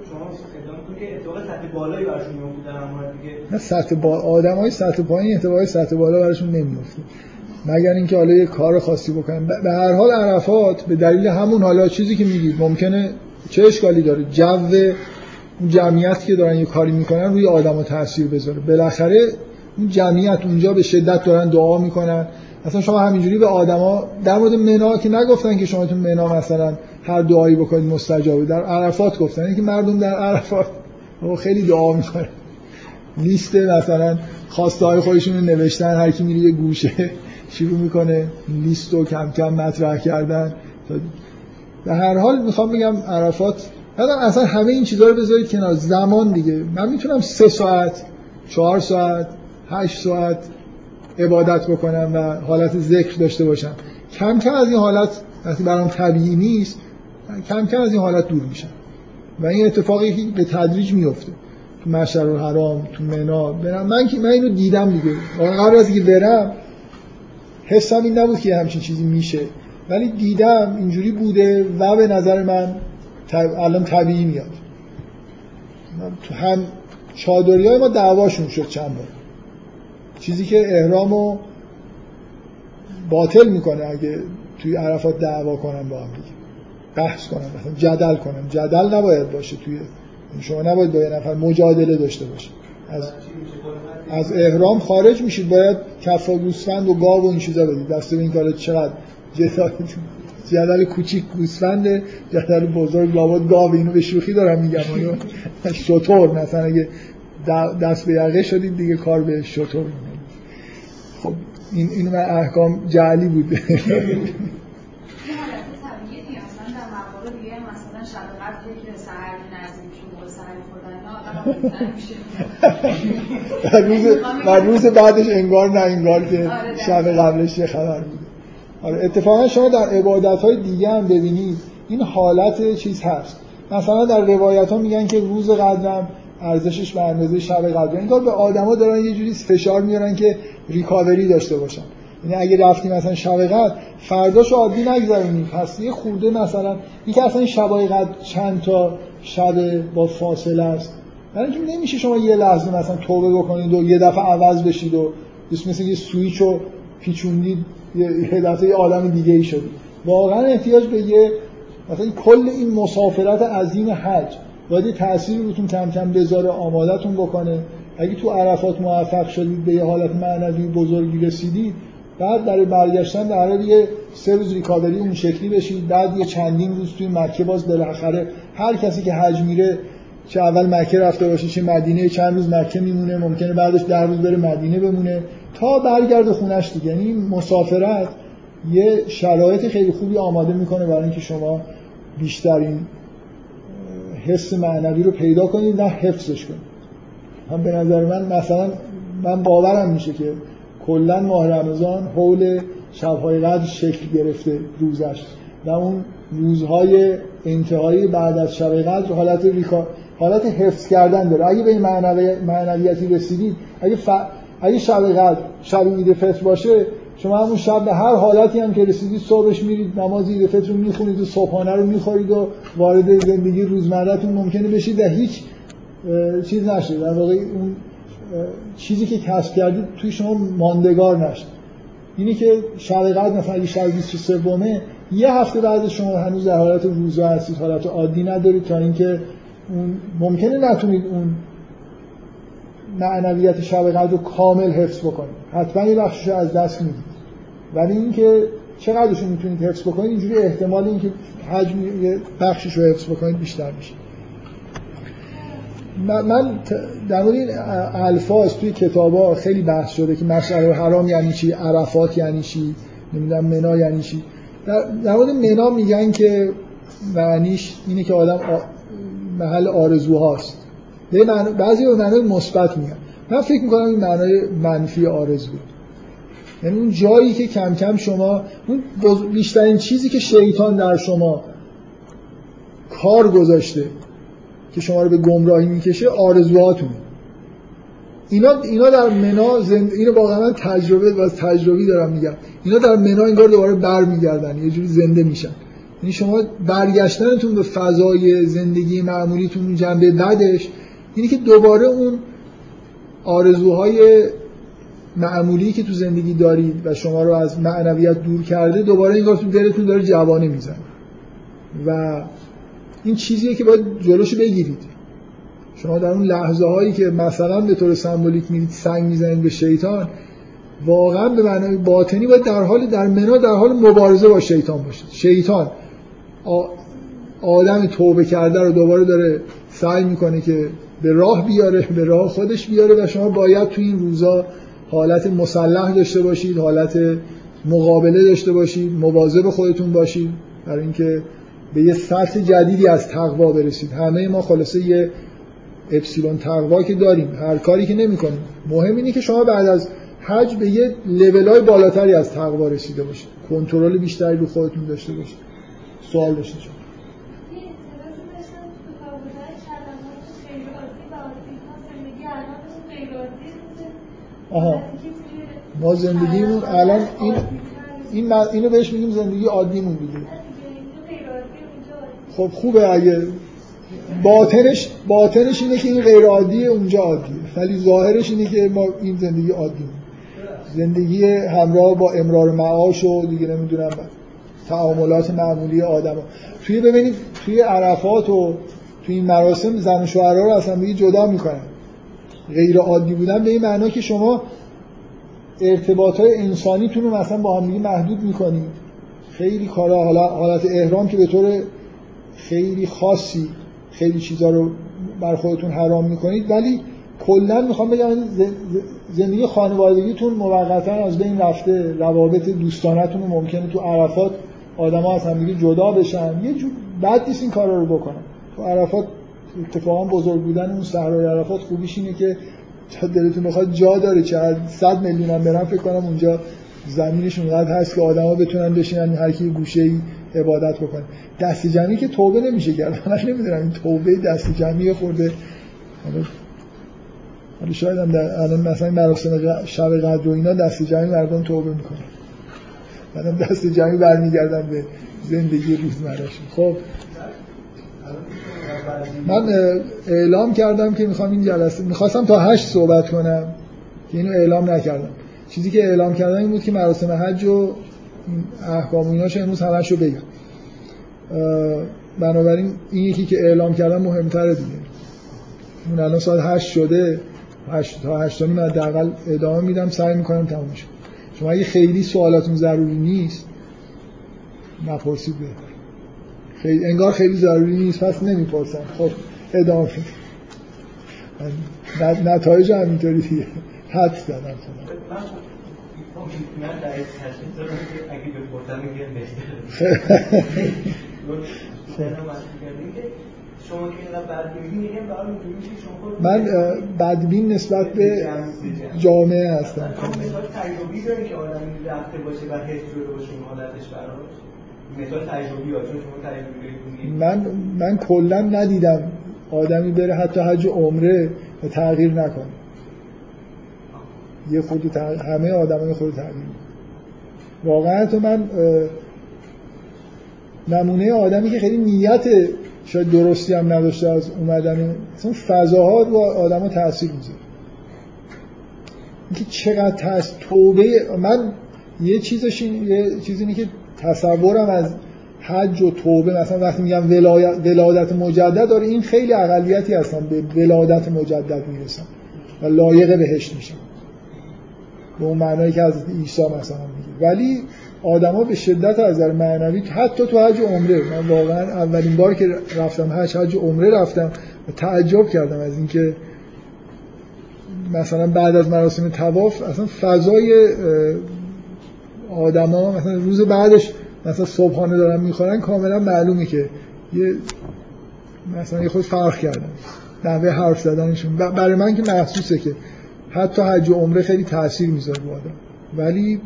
شما ادعا که اتفاق سطح بالایی براشون میفته در دیگه. نه سطح با آدمای سطح پایین اتفاق سطح بالا براشون نمیفته مگر اینکه حالا یه کار خاصی بکنن به هر حال عرفات به دلیل همون حالا چیزی که میگید ممکنه چه اشکالی داره؟ جو جمعیت که دارن یه کاری می‌کنن روی آدم تاثیر بذاره. بالاخره اون جمعیت اونجا به شدت دارن دعا می‌کنن. اصلا شما همینجوری به آدما در مورد منا که نگفتن که شما تو منا مثلا هر دعایی بکنید مستجابه. در عرفات گفتن. اینکه مردم در عرفات خیلی دعا می‌کنن. لیست مثلا خواسته های خودشون رو نوشتن. هر کی میره یه گوشه شروع می‌کنه. لیست رو کم کم مطرح کردن. به هر حال می‌خوام بگم عرفات اصلا همه این چیزها رو بذارید کنار. زمان دیگه. من می‌تونم سه ساعت چهار ساعت هشت ساعت عبادت بکنم و حالت ذکر داشته باشم. کم کم از این حالت وقتی برام طبیعی نیست کم کم از این حالت دور میشم. و این اتفاقی به تدریج میفته. تو مشهر الحرام تو منا برم. من که من اینو دیدم دیگه. قبل از اینکه برم حسم این نبود که همچین چیزی میشه. ولی دیدم اینجوری بوده و به نظر من الان طبیعی میاد. تو هم چادری های ما دعواشون شد چند بار. چیزی که احرامو باطل می‌کنه اگه توی عرفات دعوا کنن با هم دیگه. بحث کنن مثلا جدل کنن. جدل نباید باشه توی شما نباید با یه نفر مجادله داشته باشه از از احرام خارج میشید. باید کفا گوسفند و گاو و این چیزا بدید. دسته به این کار چقدر جدال جدل کوچیک گوسفنده. جدل بزرگ لابد گاو اینو به شوخی دارم میگم. شطور. مثلا اگه دست به یقه شدید دیگه کار به شطور خب این این من احکام جعلی بود. و روز بعدش انگار نه انگار که شب قبلش یه خبر بود. آره اتفاقا شما در عبادت های دیگه هم ببینید این حالت چیز هست. مثلا در روایت ها میگن که روز قدرم ارزشش به اندازه شب قدر انگار به آدما دارن یه جوری فشار میارن که ریکاوری داشته باشن. یعنی اگه رفتی مثلا شب قدر فرداش عادی نگذرونی. پس یه خورده مثلا اینکه اصلا این شبای قدر چند تا شب با فاصله است. برای اینکه نمیشه شما یه لحظه مثلا توبه بکنید و یه دفعه عوض بشید و مثل یه سویچ رو پیچوندید یه دفعه یه آدم دیگه ای شدید. واقعا احتیاج به یه مثلا کل این مسافرت عظیم حج. باید تأثیری روتون کم کم بذاره آمادتون بکنه. اگه تو عرفات موفق شدید به یه حالت معنوی بزرگی رسیدید بعد در برگشتن در یه سه روز ریکاوری اون شکلی بشید بعد یه چندین روز توی مکه باز بالاخره هر کسی که حج میره چه اول مکه رفته باشه چه مدینه چند روز مکه میمونه ممکنه بعدش در روز بره مدینه بمونه تا برگرد خونش دیگه. یعنی مسافرت یه شرایط خیلی خوبی آماده می‌کنه برای اینکه شما بیشترین حس معنوی رو پیدا کنید نه حفظش کنید. هم به نظر من مثلا من باورم میشه که کلا ماه رمضان حول شبهای قدر شکل گرفته روزش و اون روزهای انتهایی بعد از شب قدر حالت ریکا حالت حفظ کردن داره. اگه به این معنویتی رسیدید اگه, ف... اگه شب قدر شب عید فطر باشه شما همون شب به هر حالتی هم که رسیدید صبحش میرید نماز عید فطر رو می‌خونید و صبحانه رو می‌خورید و وارد زندگی روزمرهتون ممکنه بشید و هیچ چیز نشه در واقع اون چیزی که کسب کردید توی شما ماندگار نشه اینی که شب قدر مثلا اگه شب 23 یه هفته بعد شما هنوز در حالت روزا هستید حالت عادی ندارید تا اینکه اون ممکنه نتونید اون معنویت شب قدر رو کامل حفظ بکنید. حتما یه بخشش از دست می‌دید. ولی اینکه چقدرشون می‌تونید حفظ بکنید اینجوری احتمال اینکه حجم بخشش رو حفظ بکنید بیشتر میشه. من در مورد این الفاظ توی کتابا خیلی بحث شده که مشعر حرام یعنی چی عرفات یعنی چی نمی‌دونم منا یعنی چی. در مورد منا میگن که معنیش اینه که آدم محل آرزوهاست. بعضی به معنای مثبت میگن. من فکر می‌کنم این معنای منفی آرزو یعنی اون جایی که کم کم شما اون بیشترین چیزی که شیطان در شما کار گذاشته که شما رو به گمراهی می‌کشه آرزوهاتونه. اینا اینا در منا زند... اینو واقعا تجربه و تجربی دارم میگم. اینا در منا انگار دوباره برمیگردن یه جوری زنده میشن. یعنی شما برگشتنتون به فضای زندگی معمولیتون جنبه بعدش اینی که دوباره اون آرزوهای معمولی که تو زندگی دارید و شما رو از معنویت دور کرده دوباره انگار تو دلتون داره جوانه می‌زنه. و این چیزیه که باید جلوشو بگیرید. شما در اون لحظه هایی که مثلا به طور سمبولیک میرید سنگ می‌زنید به شیطان واقعا به معنای باطنی باید در حال در منا در حال مبارزه با شیطان باشید. شیطان آدم توبه کرده رو دوباره داره سعی می‌کنه که به راه بیاره به راه خودش بیاره و شما باید تو این روزا حالت مسلح داشته باشید حالت مقابله داشته باشید مواظب خودتون باشید برای اینکه به یه سطح جدیدی از تقوا برسید. همه ما خلاصه یه اپسیلون تقوا که داریم. هر کاری که نمی‌کنیم. مهم اینه که شما بعد از حج به یه های بالاتری از تقوا رسیده باشید. کنترل بیشتری رو خودتون داشته باشید. سوال داشته شما آها. ما زندگیمون الان این این اینو بهش میگیم زندگی عادیمون دیگه. خب خوبه اگه باطنش باطنش اینه که این غیر عادیه اونجا عادیه. ولی ظاهرش اینه که ما این زندگی عادی زندگی همراه با امرار معاش و دیگه نمی‌دونم تعاملات معمولی آدم ها. توی ببینید توی عرفات و توی این مراسم زن و شوهرها رو اصلا دیگه جدا می‌کنن. غیر عادی بودن به این معنا که شما ارتباط های انسانیتون رو مثلا با هم محدود می‌کنید. خیلی کارا حالت احرام که به طور خیلی خاصی خیلی چیزا رو بر خودتون حرام می‌کنید ولی کلا می‌خوام بگم زندگی خانوادگیتون موقتا از بین رفته روابط دوستانتون ممکنه تو عرفات آدما از همدیگه جدا بشن. یه جور بد نیست این کارا رو بکنن. تو عرفات اتفاقا بزرگ بودن اون صحرای عرفات خوبیش اینه که دلتون بخواد جا داره چه صد میلیون هم برن فکر کنم اونجا زمینش اونقدر هست که آدما بتونن بشینن هر کی گوشه ای عبادت بکنه. دست جمعی که توبه نمیشه کرد. من نمی‌دونم این توبه دست جمعی خورده. حالا شاید هم در الان مثلا مراسم شب قدر و اینا دست جمعی مردم توبه می‌کنه بعدم دست جمعی برمیگردن به زندگی روزمرهشون. خب. من اعلام کردم که می‌خوام این جلسه می‌خواستم تا هشت صحبت کنم که اینو اعلام نکردم. چیزی که اعلام کردم این بود که مراسم حج و احکام و ایناش امروز همش بگم. بنابراین این یکی که اعلام کردم مهمتره دیگه. اون الان ساعت هشت شده. هشت تا هشت من حداقل ادامه میدم. سعی می‌کنم تموم شد شما اگه خیلی سوالاتون ضروری نیست نپرسید بهتر خیلی انگار خیلی ضروری نیست پس نمی‌پرسم خب ادامه نتایج همینطوری دیگه حد زدم من بدبین نسبت به جامعه هستم تجربی چون من من کلا ندیدم آدمی بره حتی حج عمره و تغییر نکنه. یه خودی تغییر همه آدمای خود تغییر واقعا تو من نمونه آدمی که خیلی نیت شاید درستی هم نداشته از اومدن اصلا فضاها رو آدم ها تاثیر می‌ذاره. اینکه چقدر تاس توبه من یه چیزش این یه چیزی که تصورم از حج و توبه مثلا وقتی میگم ولادت مجدد داره این خیلی اقلیتی هستن. به ولادت مجدد می‌رسن و لایق بهشت میشن. به اون معنایی که از عیسی مثلا میگه. ولی آدما به شدت از نظر معنوی حتی تو حج عمره من واقعا اولین بار که رفتم حج حج عمره رفتم و تعجب کردم از اینکه مثلا بعد از مراسم تواف اصلا فضای آدما مثلا روز بعدش مثلا صبحانه دارن می‌خورن کاملا معلومه که یه مثلا یه خود فرق کردن نحوه حرف زدنشون. برای من که محسوسه که حتی حج و عمره خیلی تاثیر می‌ذاره با آدم. ولی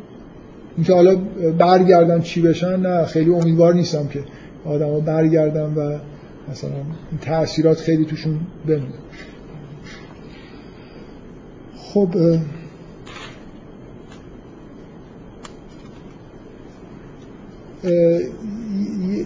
اینکه حالا برگردن چی بشن نه خیلی امیدوار نیستم که آدما برگردن و مثلا این تاثیرات خیلی توشون بمونه. خب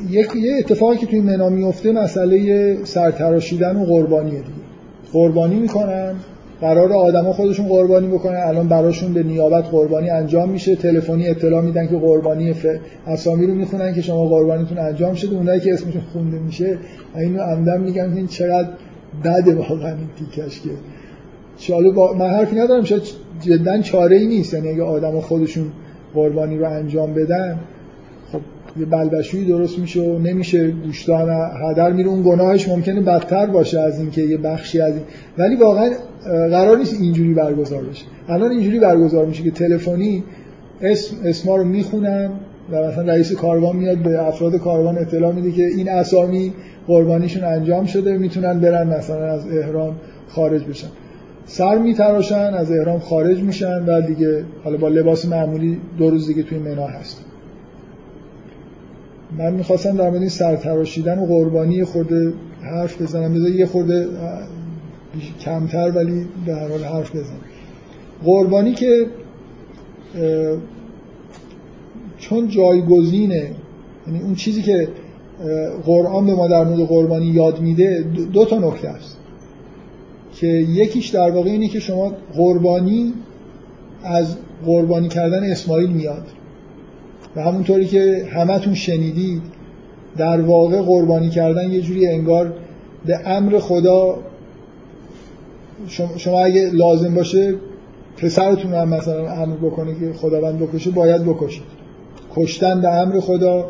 یه اتفاقی که توی منا میفته مسئله سرتراشیدن و قربانیه دیگه. قربانی می‌کنن قرار آدما خودشون قربانی بکنن الان براشون به نیابت قربانی انجام میشه تلفنی اطلاع میدن که قربانی ف... اسامی رو می‌خونن که شما قربانیتون انجام شده اونایی که اسمشون خونده میشه اینو عمدن میگن این چقدر بده واقعا این تیکش که. چالو با... من حرفی ندارم شاید جدا چاره ای نیست یعنی اگه آدما خودشون قربانی رو انجام بدن یه بلبشویی درست میشه و نمیشه گوشتان هدر میره. اون گناهش ممکنه بدتر باشه از اینکه یه بخشی از این. ولی واقعا قرار نیست اینجوری برگزار بشه. الان اینجوری برگزار میشه که تلفنی اسم اسما رو می‌خونن و مثلا رئیس کاروان میاد به افراد کاروان اطلاع میده که این اسامی قربانیشون انجام شده می‌تونن برن مثلا از احرام خارج بشن. سر میتراشن از احرام خارج میشن و دیگه حالا با لباس معمولی دو روز دیگه توی منا هست من می‌خواستم در مورد سرتراشیدن و قربانی خورده حرف بزنم. بذار یه خورده کمتر ولی هر حال حرف بزنم. قربانی که چون جایگزینه یعنی اون چیزی که قرآن به ما در مورد قربانی یاد میده دو تا نکته است. که یکیش در واقع اینه که شما قربانی از قربانی کردن اسماعیل میاد. و همونطوری که همتون شنیدید در واقع قربانی کردن یه جوری انگار به امر خدا شما اگه لازم باشه پسرتون هم مثلا امر بکنه که خداوند بکشه باید بکشید. کشتن به امر خدا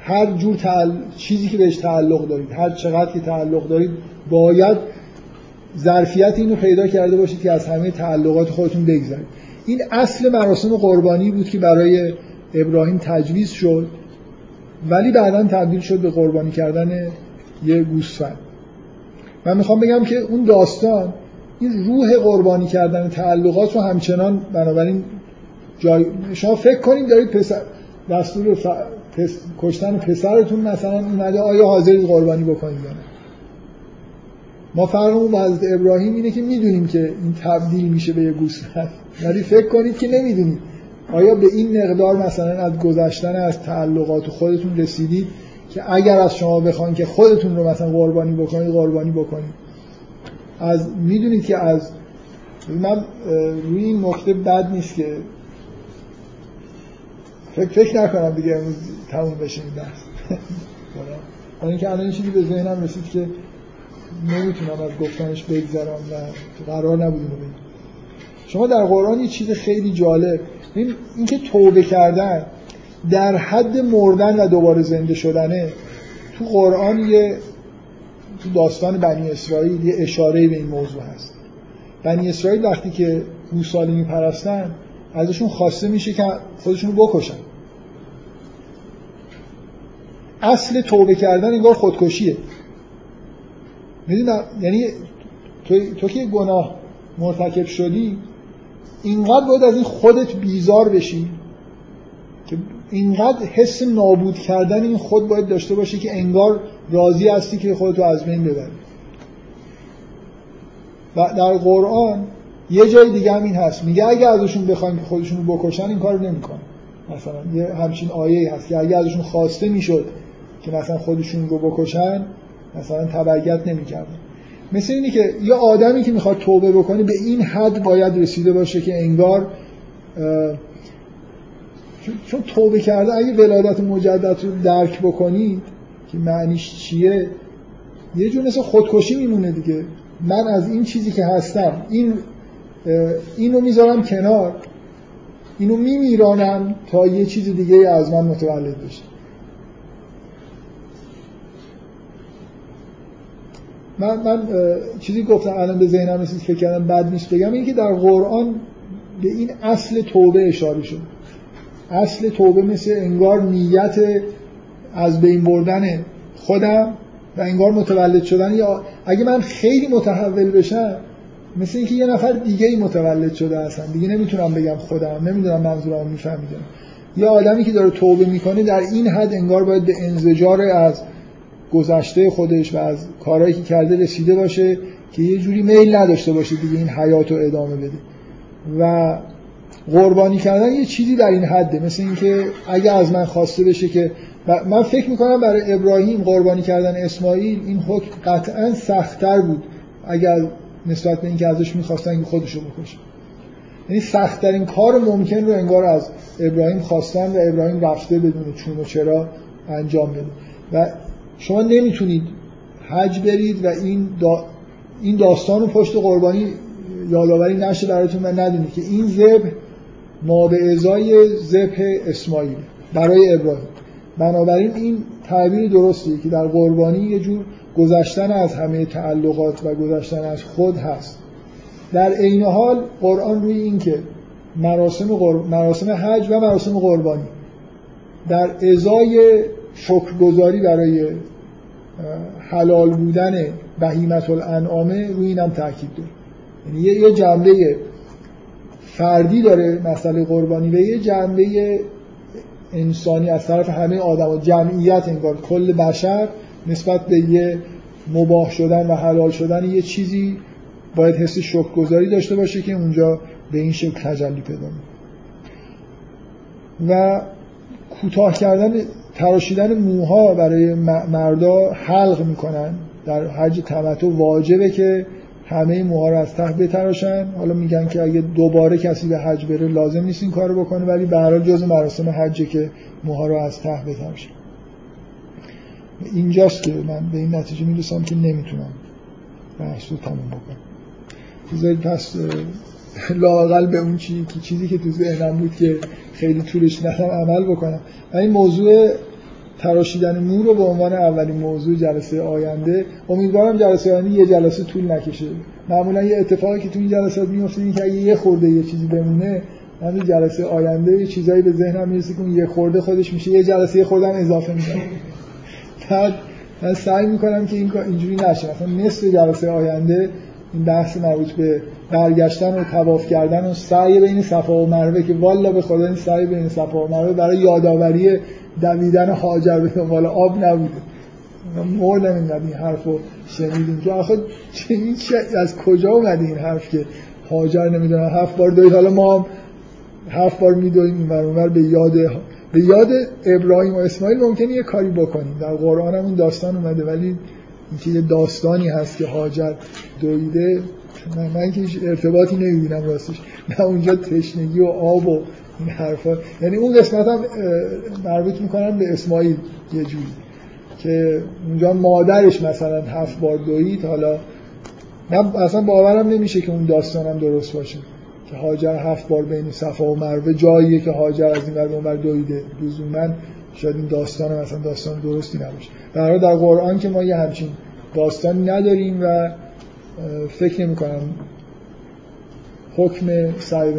هر جور تعل... چیزی که بهش تعلق دارید هر چقدر که تعلق دارید باید ظرفیت اینو پیدا کرده باشید که از همه تعلقات خودتون بگذارید این اصل مراسم قربانی بود که برای ابراهیم تجویز شد ولی بعدا تبدیل شد به قربانی کردن یه گوسفند. من می‌خوام بگم که اون داستان این روح قربانی کردن تعلقات رو همچنان بنابراین جای شما فکر کنید دارید پسر دستور ف... پس... کشتن پسرتون مثلا اومده آیا حاضرید قربانی بکنید یا نه؟ ما فرقمون با حضرت ابراهیم اینه که می‌دونیم که این تبدیل میشه به یه گوسفند. ولی فکر کنید که نمی‌دونید آیا به این مقدار مثلا از گذشتن از تعلقات خودتون رسیدید که اگر از شما بخواین که خودتون رو مثلا قربانی بکنید قربانی بکنید؟ از می‌دونید که از من روی این نکته بد نیست که فکر, فکر نکنم دیگه امروز تموم بشه این بحث. اینکه الان چیزی به ذهنم رسید که نمی‌تونم از گفتنش بگذرم و قرار نبود شما در قرآن یه چیز خیلی جالب اینکه توبه کردن در حد مردن و دوباره زنده شدنه تو قرآن یه تو داستان بنی اسرائیل یه اشاره به این موضوع هست. بنی اسرائیل وقتی که گوساله میپرستن ازشون خواسته میشه که خودشون بکشن. اصل توبه کردن انگار خودکشیه. می‌دونم یعنی تو, تو که گناه مرتکب شدی اینقدر باید از این خودت بیزار بشی که اینقدر حس نابود کردن این خود باید داشته باشی که انگار راضی هستی که خودتو از بین ببری. و در قرآن یه جای دیگه هم این هست. میگه اگه ازشون بخوایم که خودشون رو بکشن این کار نمی‌کنن. مثلا یه همچین آیه هست که اگه ازشون خواسته می‌شد که مثلا خودشون رو بکشن مثلا تبعیت نمی‌کردن. مثل اینی که یه آدمی که می‌خواد توبه بکنه به این حد باید رسیده باشه که انگار چون توبه کرده اگه ولادت مجدد رو درک بکنید که معنیش چیه؟ یه جور مثل خودکشی میمونه دیگه. من از این چیزی که هستم این اینو می‌ذارم کنار اینو میمیرانم تا یه چیز دیگه از من متولد بشه. من, من چیزی گفتم الان به ذهنم رسید فکر کردم بد نیست بگم این که در قرآن به این اصل توبه اشاره شد. اصل توبه مثل انگار نیت از بین بردن خودم و انگار متولد شدن. یا اگه من خیلی متحول بشم مثل اینکه یه نفر دیگه ای متولد شده هستن. دیگه نمی‌تونم بگم خودم نمی‌دونم منظورم میفهمیدم. یه آدمی که داره توبه می‌کنه در این حد انگار باید به انزجار از گذشته خودش و از کارهایی که کرده رسیده باشه که یه جوری میل نداشته باشه دیگه این حیات رو ادامه بده. و قربانی کردن یه چیزی در این حده مثل اینکه اگه از من خواسته بشه که من فکر می‌کنم برای ابراهیم قربانی کردن اسماعیل این حکم قطعا سختتر بود اگر نسبت به اینکه ازش می‌خواستن که خودشو بکشه. یعنی سختترین کار ممکن رو انگار از ابراهیم خواستن و ابراهیم رفته بدون چون و چرا انجام بده و شما نمی‌تونید حج برید و این, دا این داستان رو پشت قربانی یادآوری نشه براتون و ندونید که این زب ما به ازای زب اسماعیل برای ابراهیم. بنابراین این تعبیر درستیه که در قربانی یه جور گذشتن از همه تعلقات و گذشتن از خود هست. در عین حال قرآن روی این که مراسم, مراسم حج و مراسم قربانی در ازای شکرگزاری برای حلال بودن بهیمت الانعامه روی اینم تاکید داره. یعنی یه جنبه فردی داره مسئله قربانی و یه جنبه انسانی از طرف همه آدم. و جمعیت انگار کل بشر نسبت به یه مباح شدن و حلال شدن یه چیزی باید حس شکرگذاری داشته باشه که اونجا به این شکل تجلی پیدا و کوتاه کردن تراشیدن موها برای مردا حلق می‌کنن. در حج تمتع واجبه که همه موها رو از ته بتراشن. حالا میگن که اگه دوباره کسی به حج بره لازم نیست این کارو بکنه ولی به هر جز مراسم حجه که موها رو از ته بتراشن. اینجاست که من به این نتیجه می‌رسم که نمی‌تونم بحث رو تموم بکنم. بذارید پس لاقل به اون چیزی که چیزی که تو ذهنم بود که خیلی طولش ندم عمل بکنم. و این موضوع تراشیدن مو رو به عنوان اولین موضوع جلسه آینده امیدوارم جلسه آینده یه جلسه طول نکشه. معمولا یه اتفاقی که تو این جلسات میفته این که اگه یه خورده یه چیزی بمونه همین جلسه آینده یه چیزایی به ذهنم می‌رسه که یه خورده خودش میشه یه جلسه یه خوردم اضافه میشه. بعد من سعی می‌کنم که این اینجوری نشه. مثلا نصف جلسه آینده این بحث مربوط به برگشتن و تواف کردن و سعی بین صفا و مروه که والا به خدا این سعی بین صفا و مروه برای یادآوری دویدن حاجر به دنبال آب نبوده. مردم اینقدر این حرف رو شنیدیم. که آخه این از کجا اومده این حرف که حاجر نمی‌دونم هفت بار دوید حالا ما هم هفت بار میدویم این به یاد به یاد ابراهیم و اسماعیل ممکنه یه کاری بکنیم. در قرآن هم این داستان اومده ولی اینکه یه داستانی هست که حاجر دویده من, من که ارتباطی نمی‌بینم راستش. نه اونجا تشنگی و آب و این حرفا. یعنی اون قسمت هم مربوط می‌کنم به اسماعیل یه جوری که اونجا مادرش مثلا هفت بار دوید حالا من اصلا باورم نمیشه که اون داستانم درست باشه که هاجر هفت بار بین صفا و مروه جاییه که هاجر از این ور اونور دویده. من شاید این داستان مثلا داستان درستی نباشه. در در قرآن که ما یه همچین داستانی نداریم و فکر نمی کنم حکم سعی و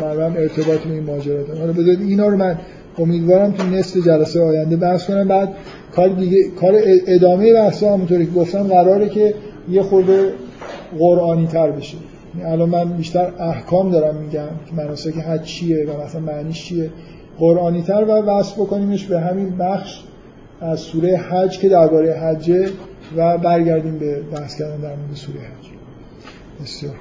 مروه ارتباط به این ماجرا داره حالا بذارید اینا رو من امیدوارم تو نصف جلسه آینده بحث کنم. بعد کار دیگه کار ادامه بحث همونطوری که گفتم قراره که یه خورده قرآنی تر بشه. یعنی الان من بیشتر احکام دارم میگم که مناسک حج چیه و مثلا معنیش چیه. قرآنی تر و وصل بکنیمش به همین بخش از سوره حج که درباره حجه و برگردیم به بحث کردن در مورد سوره حج. بسیار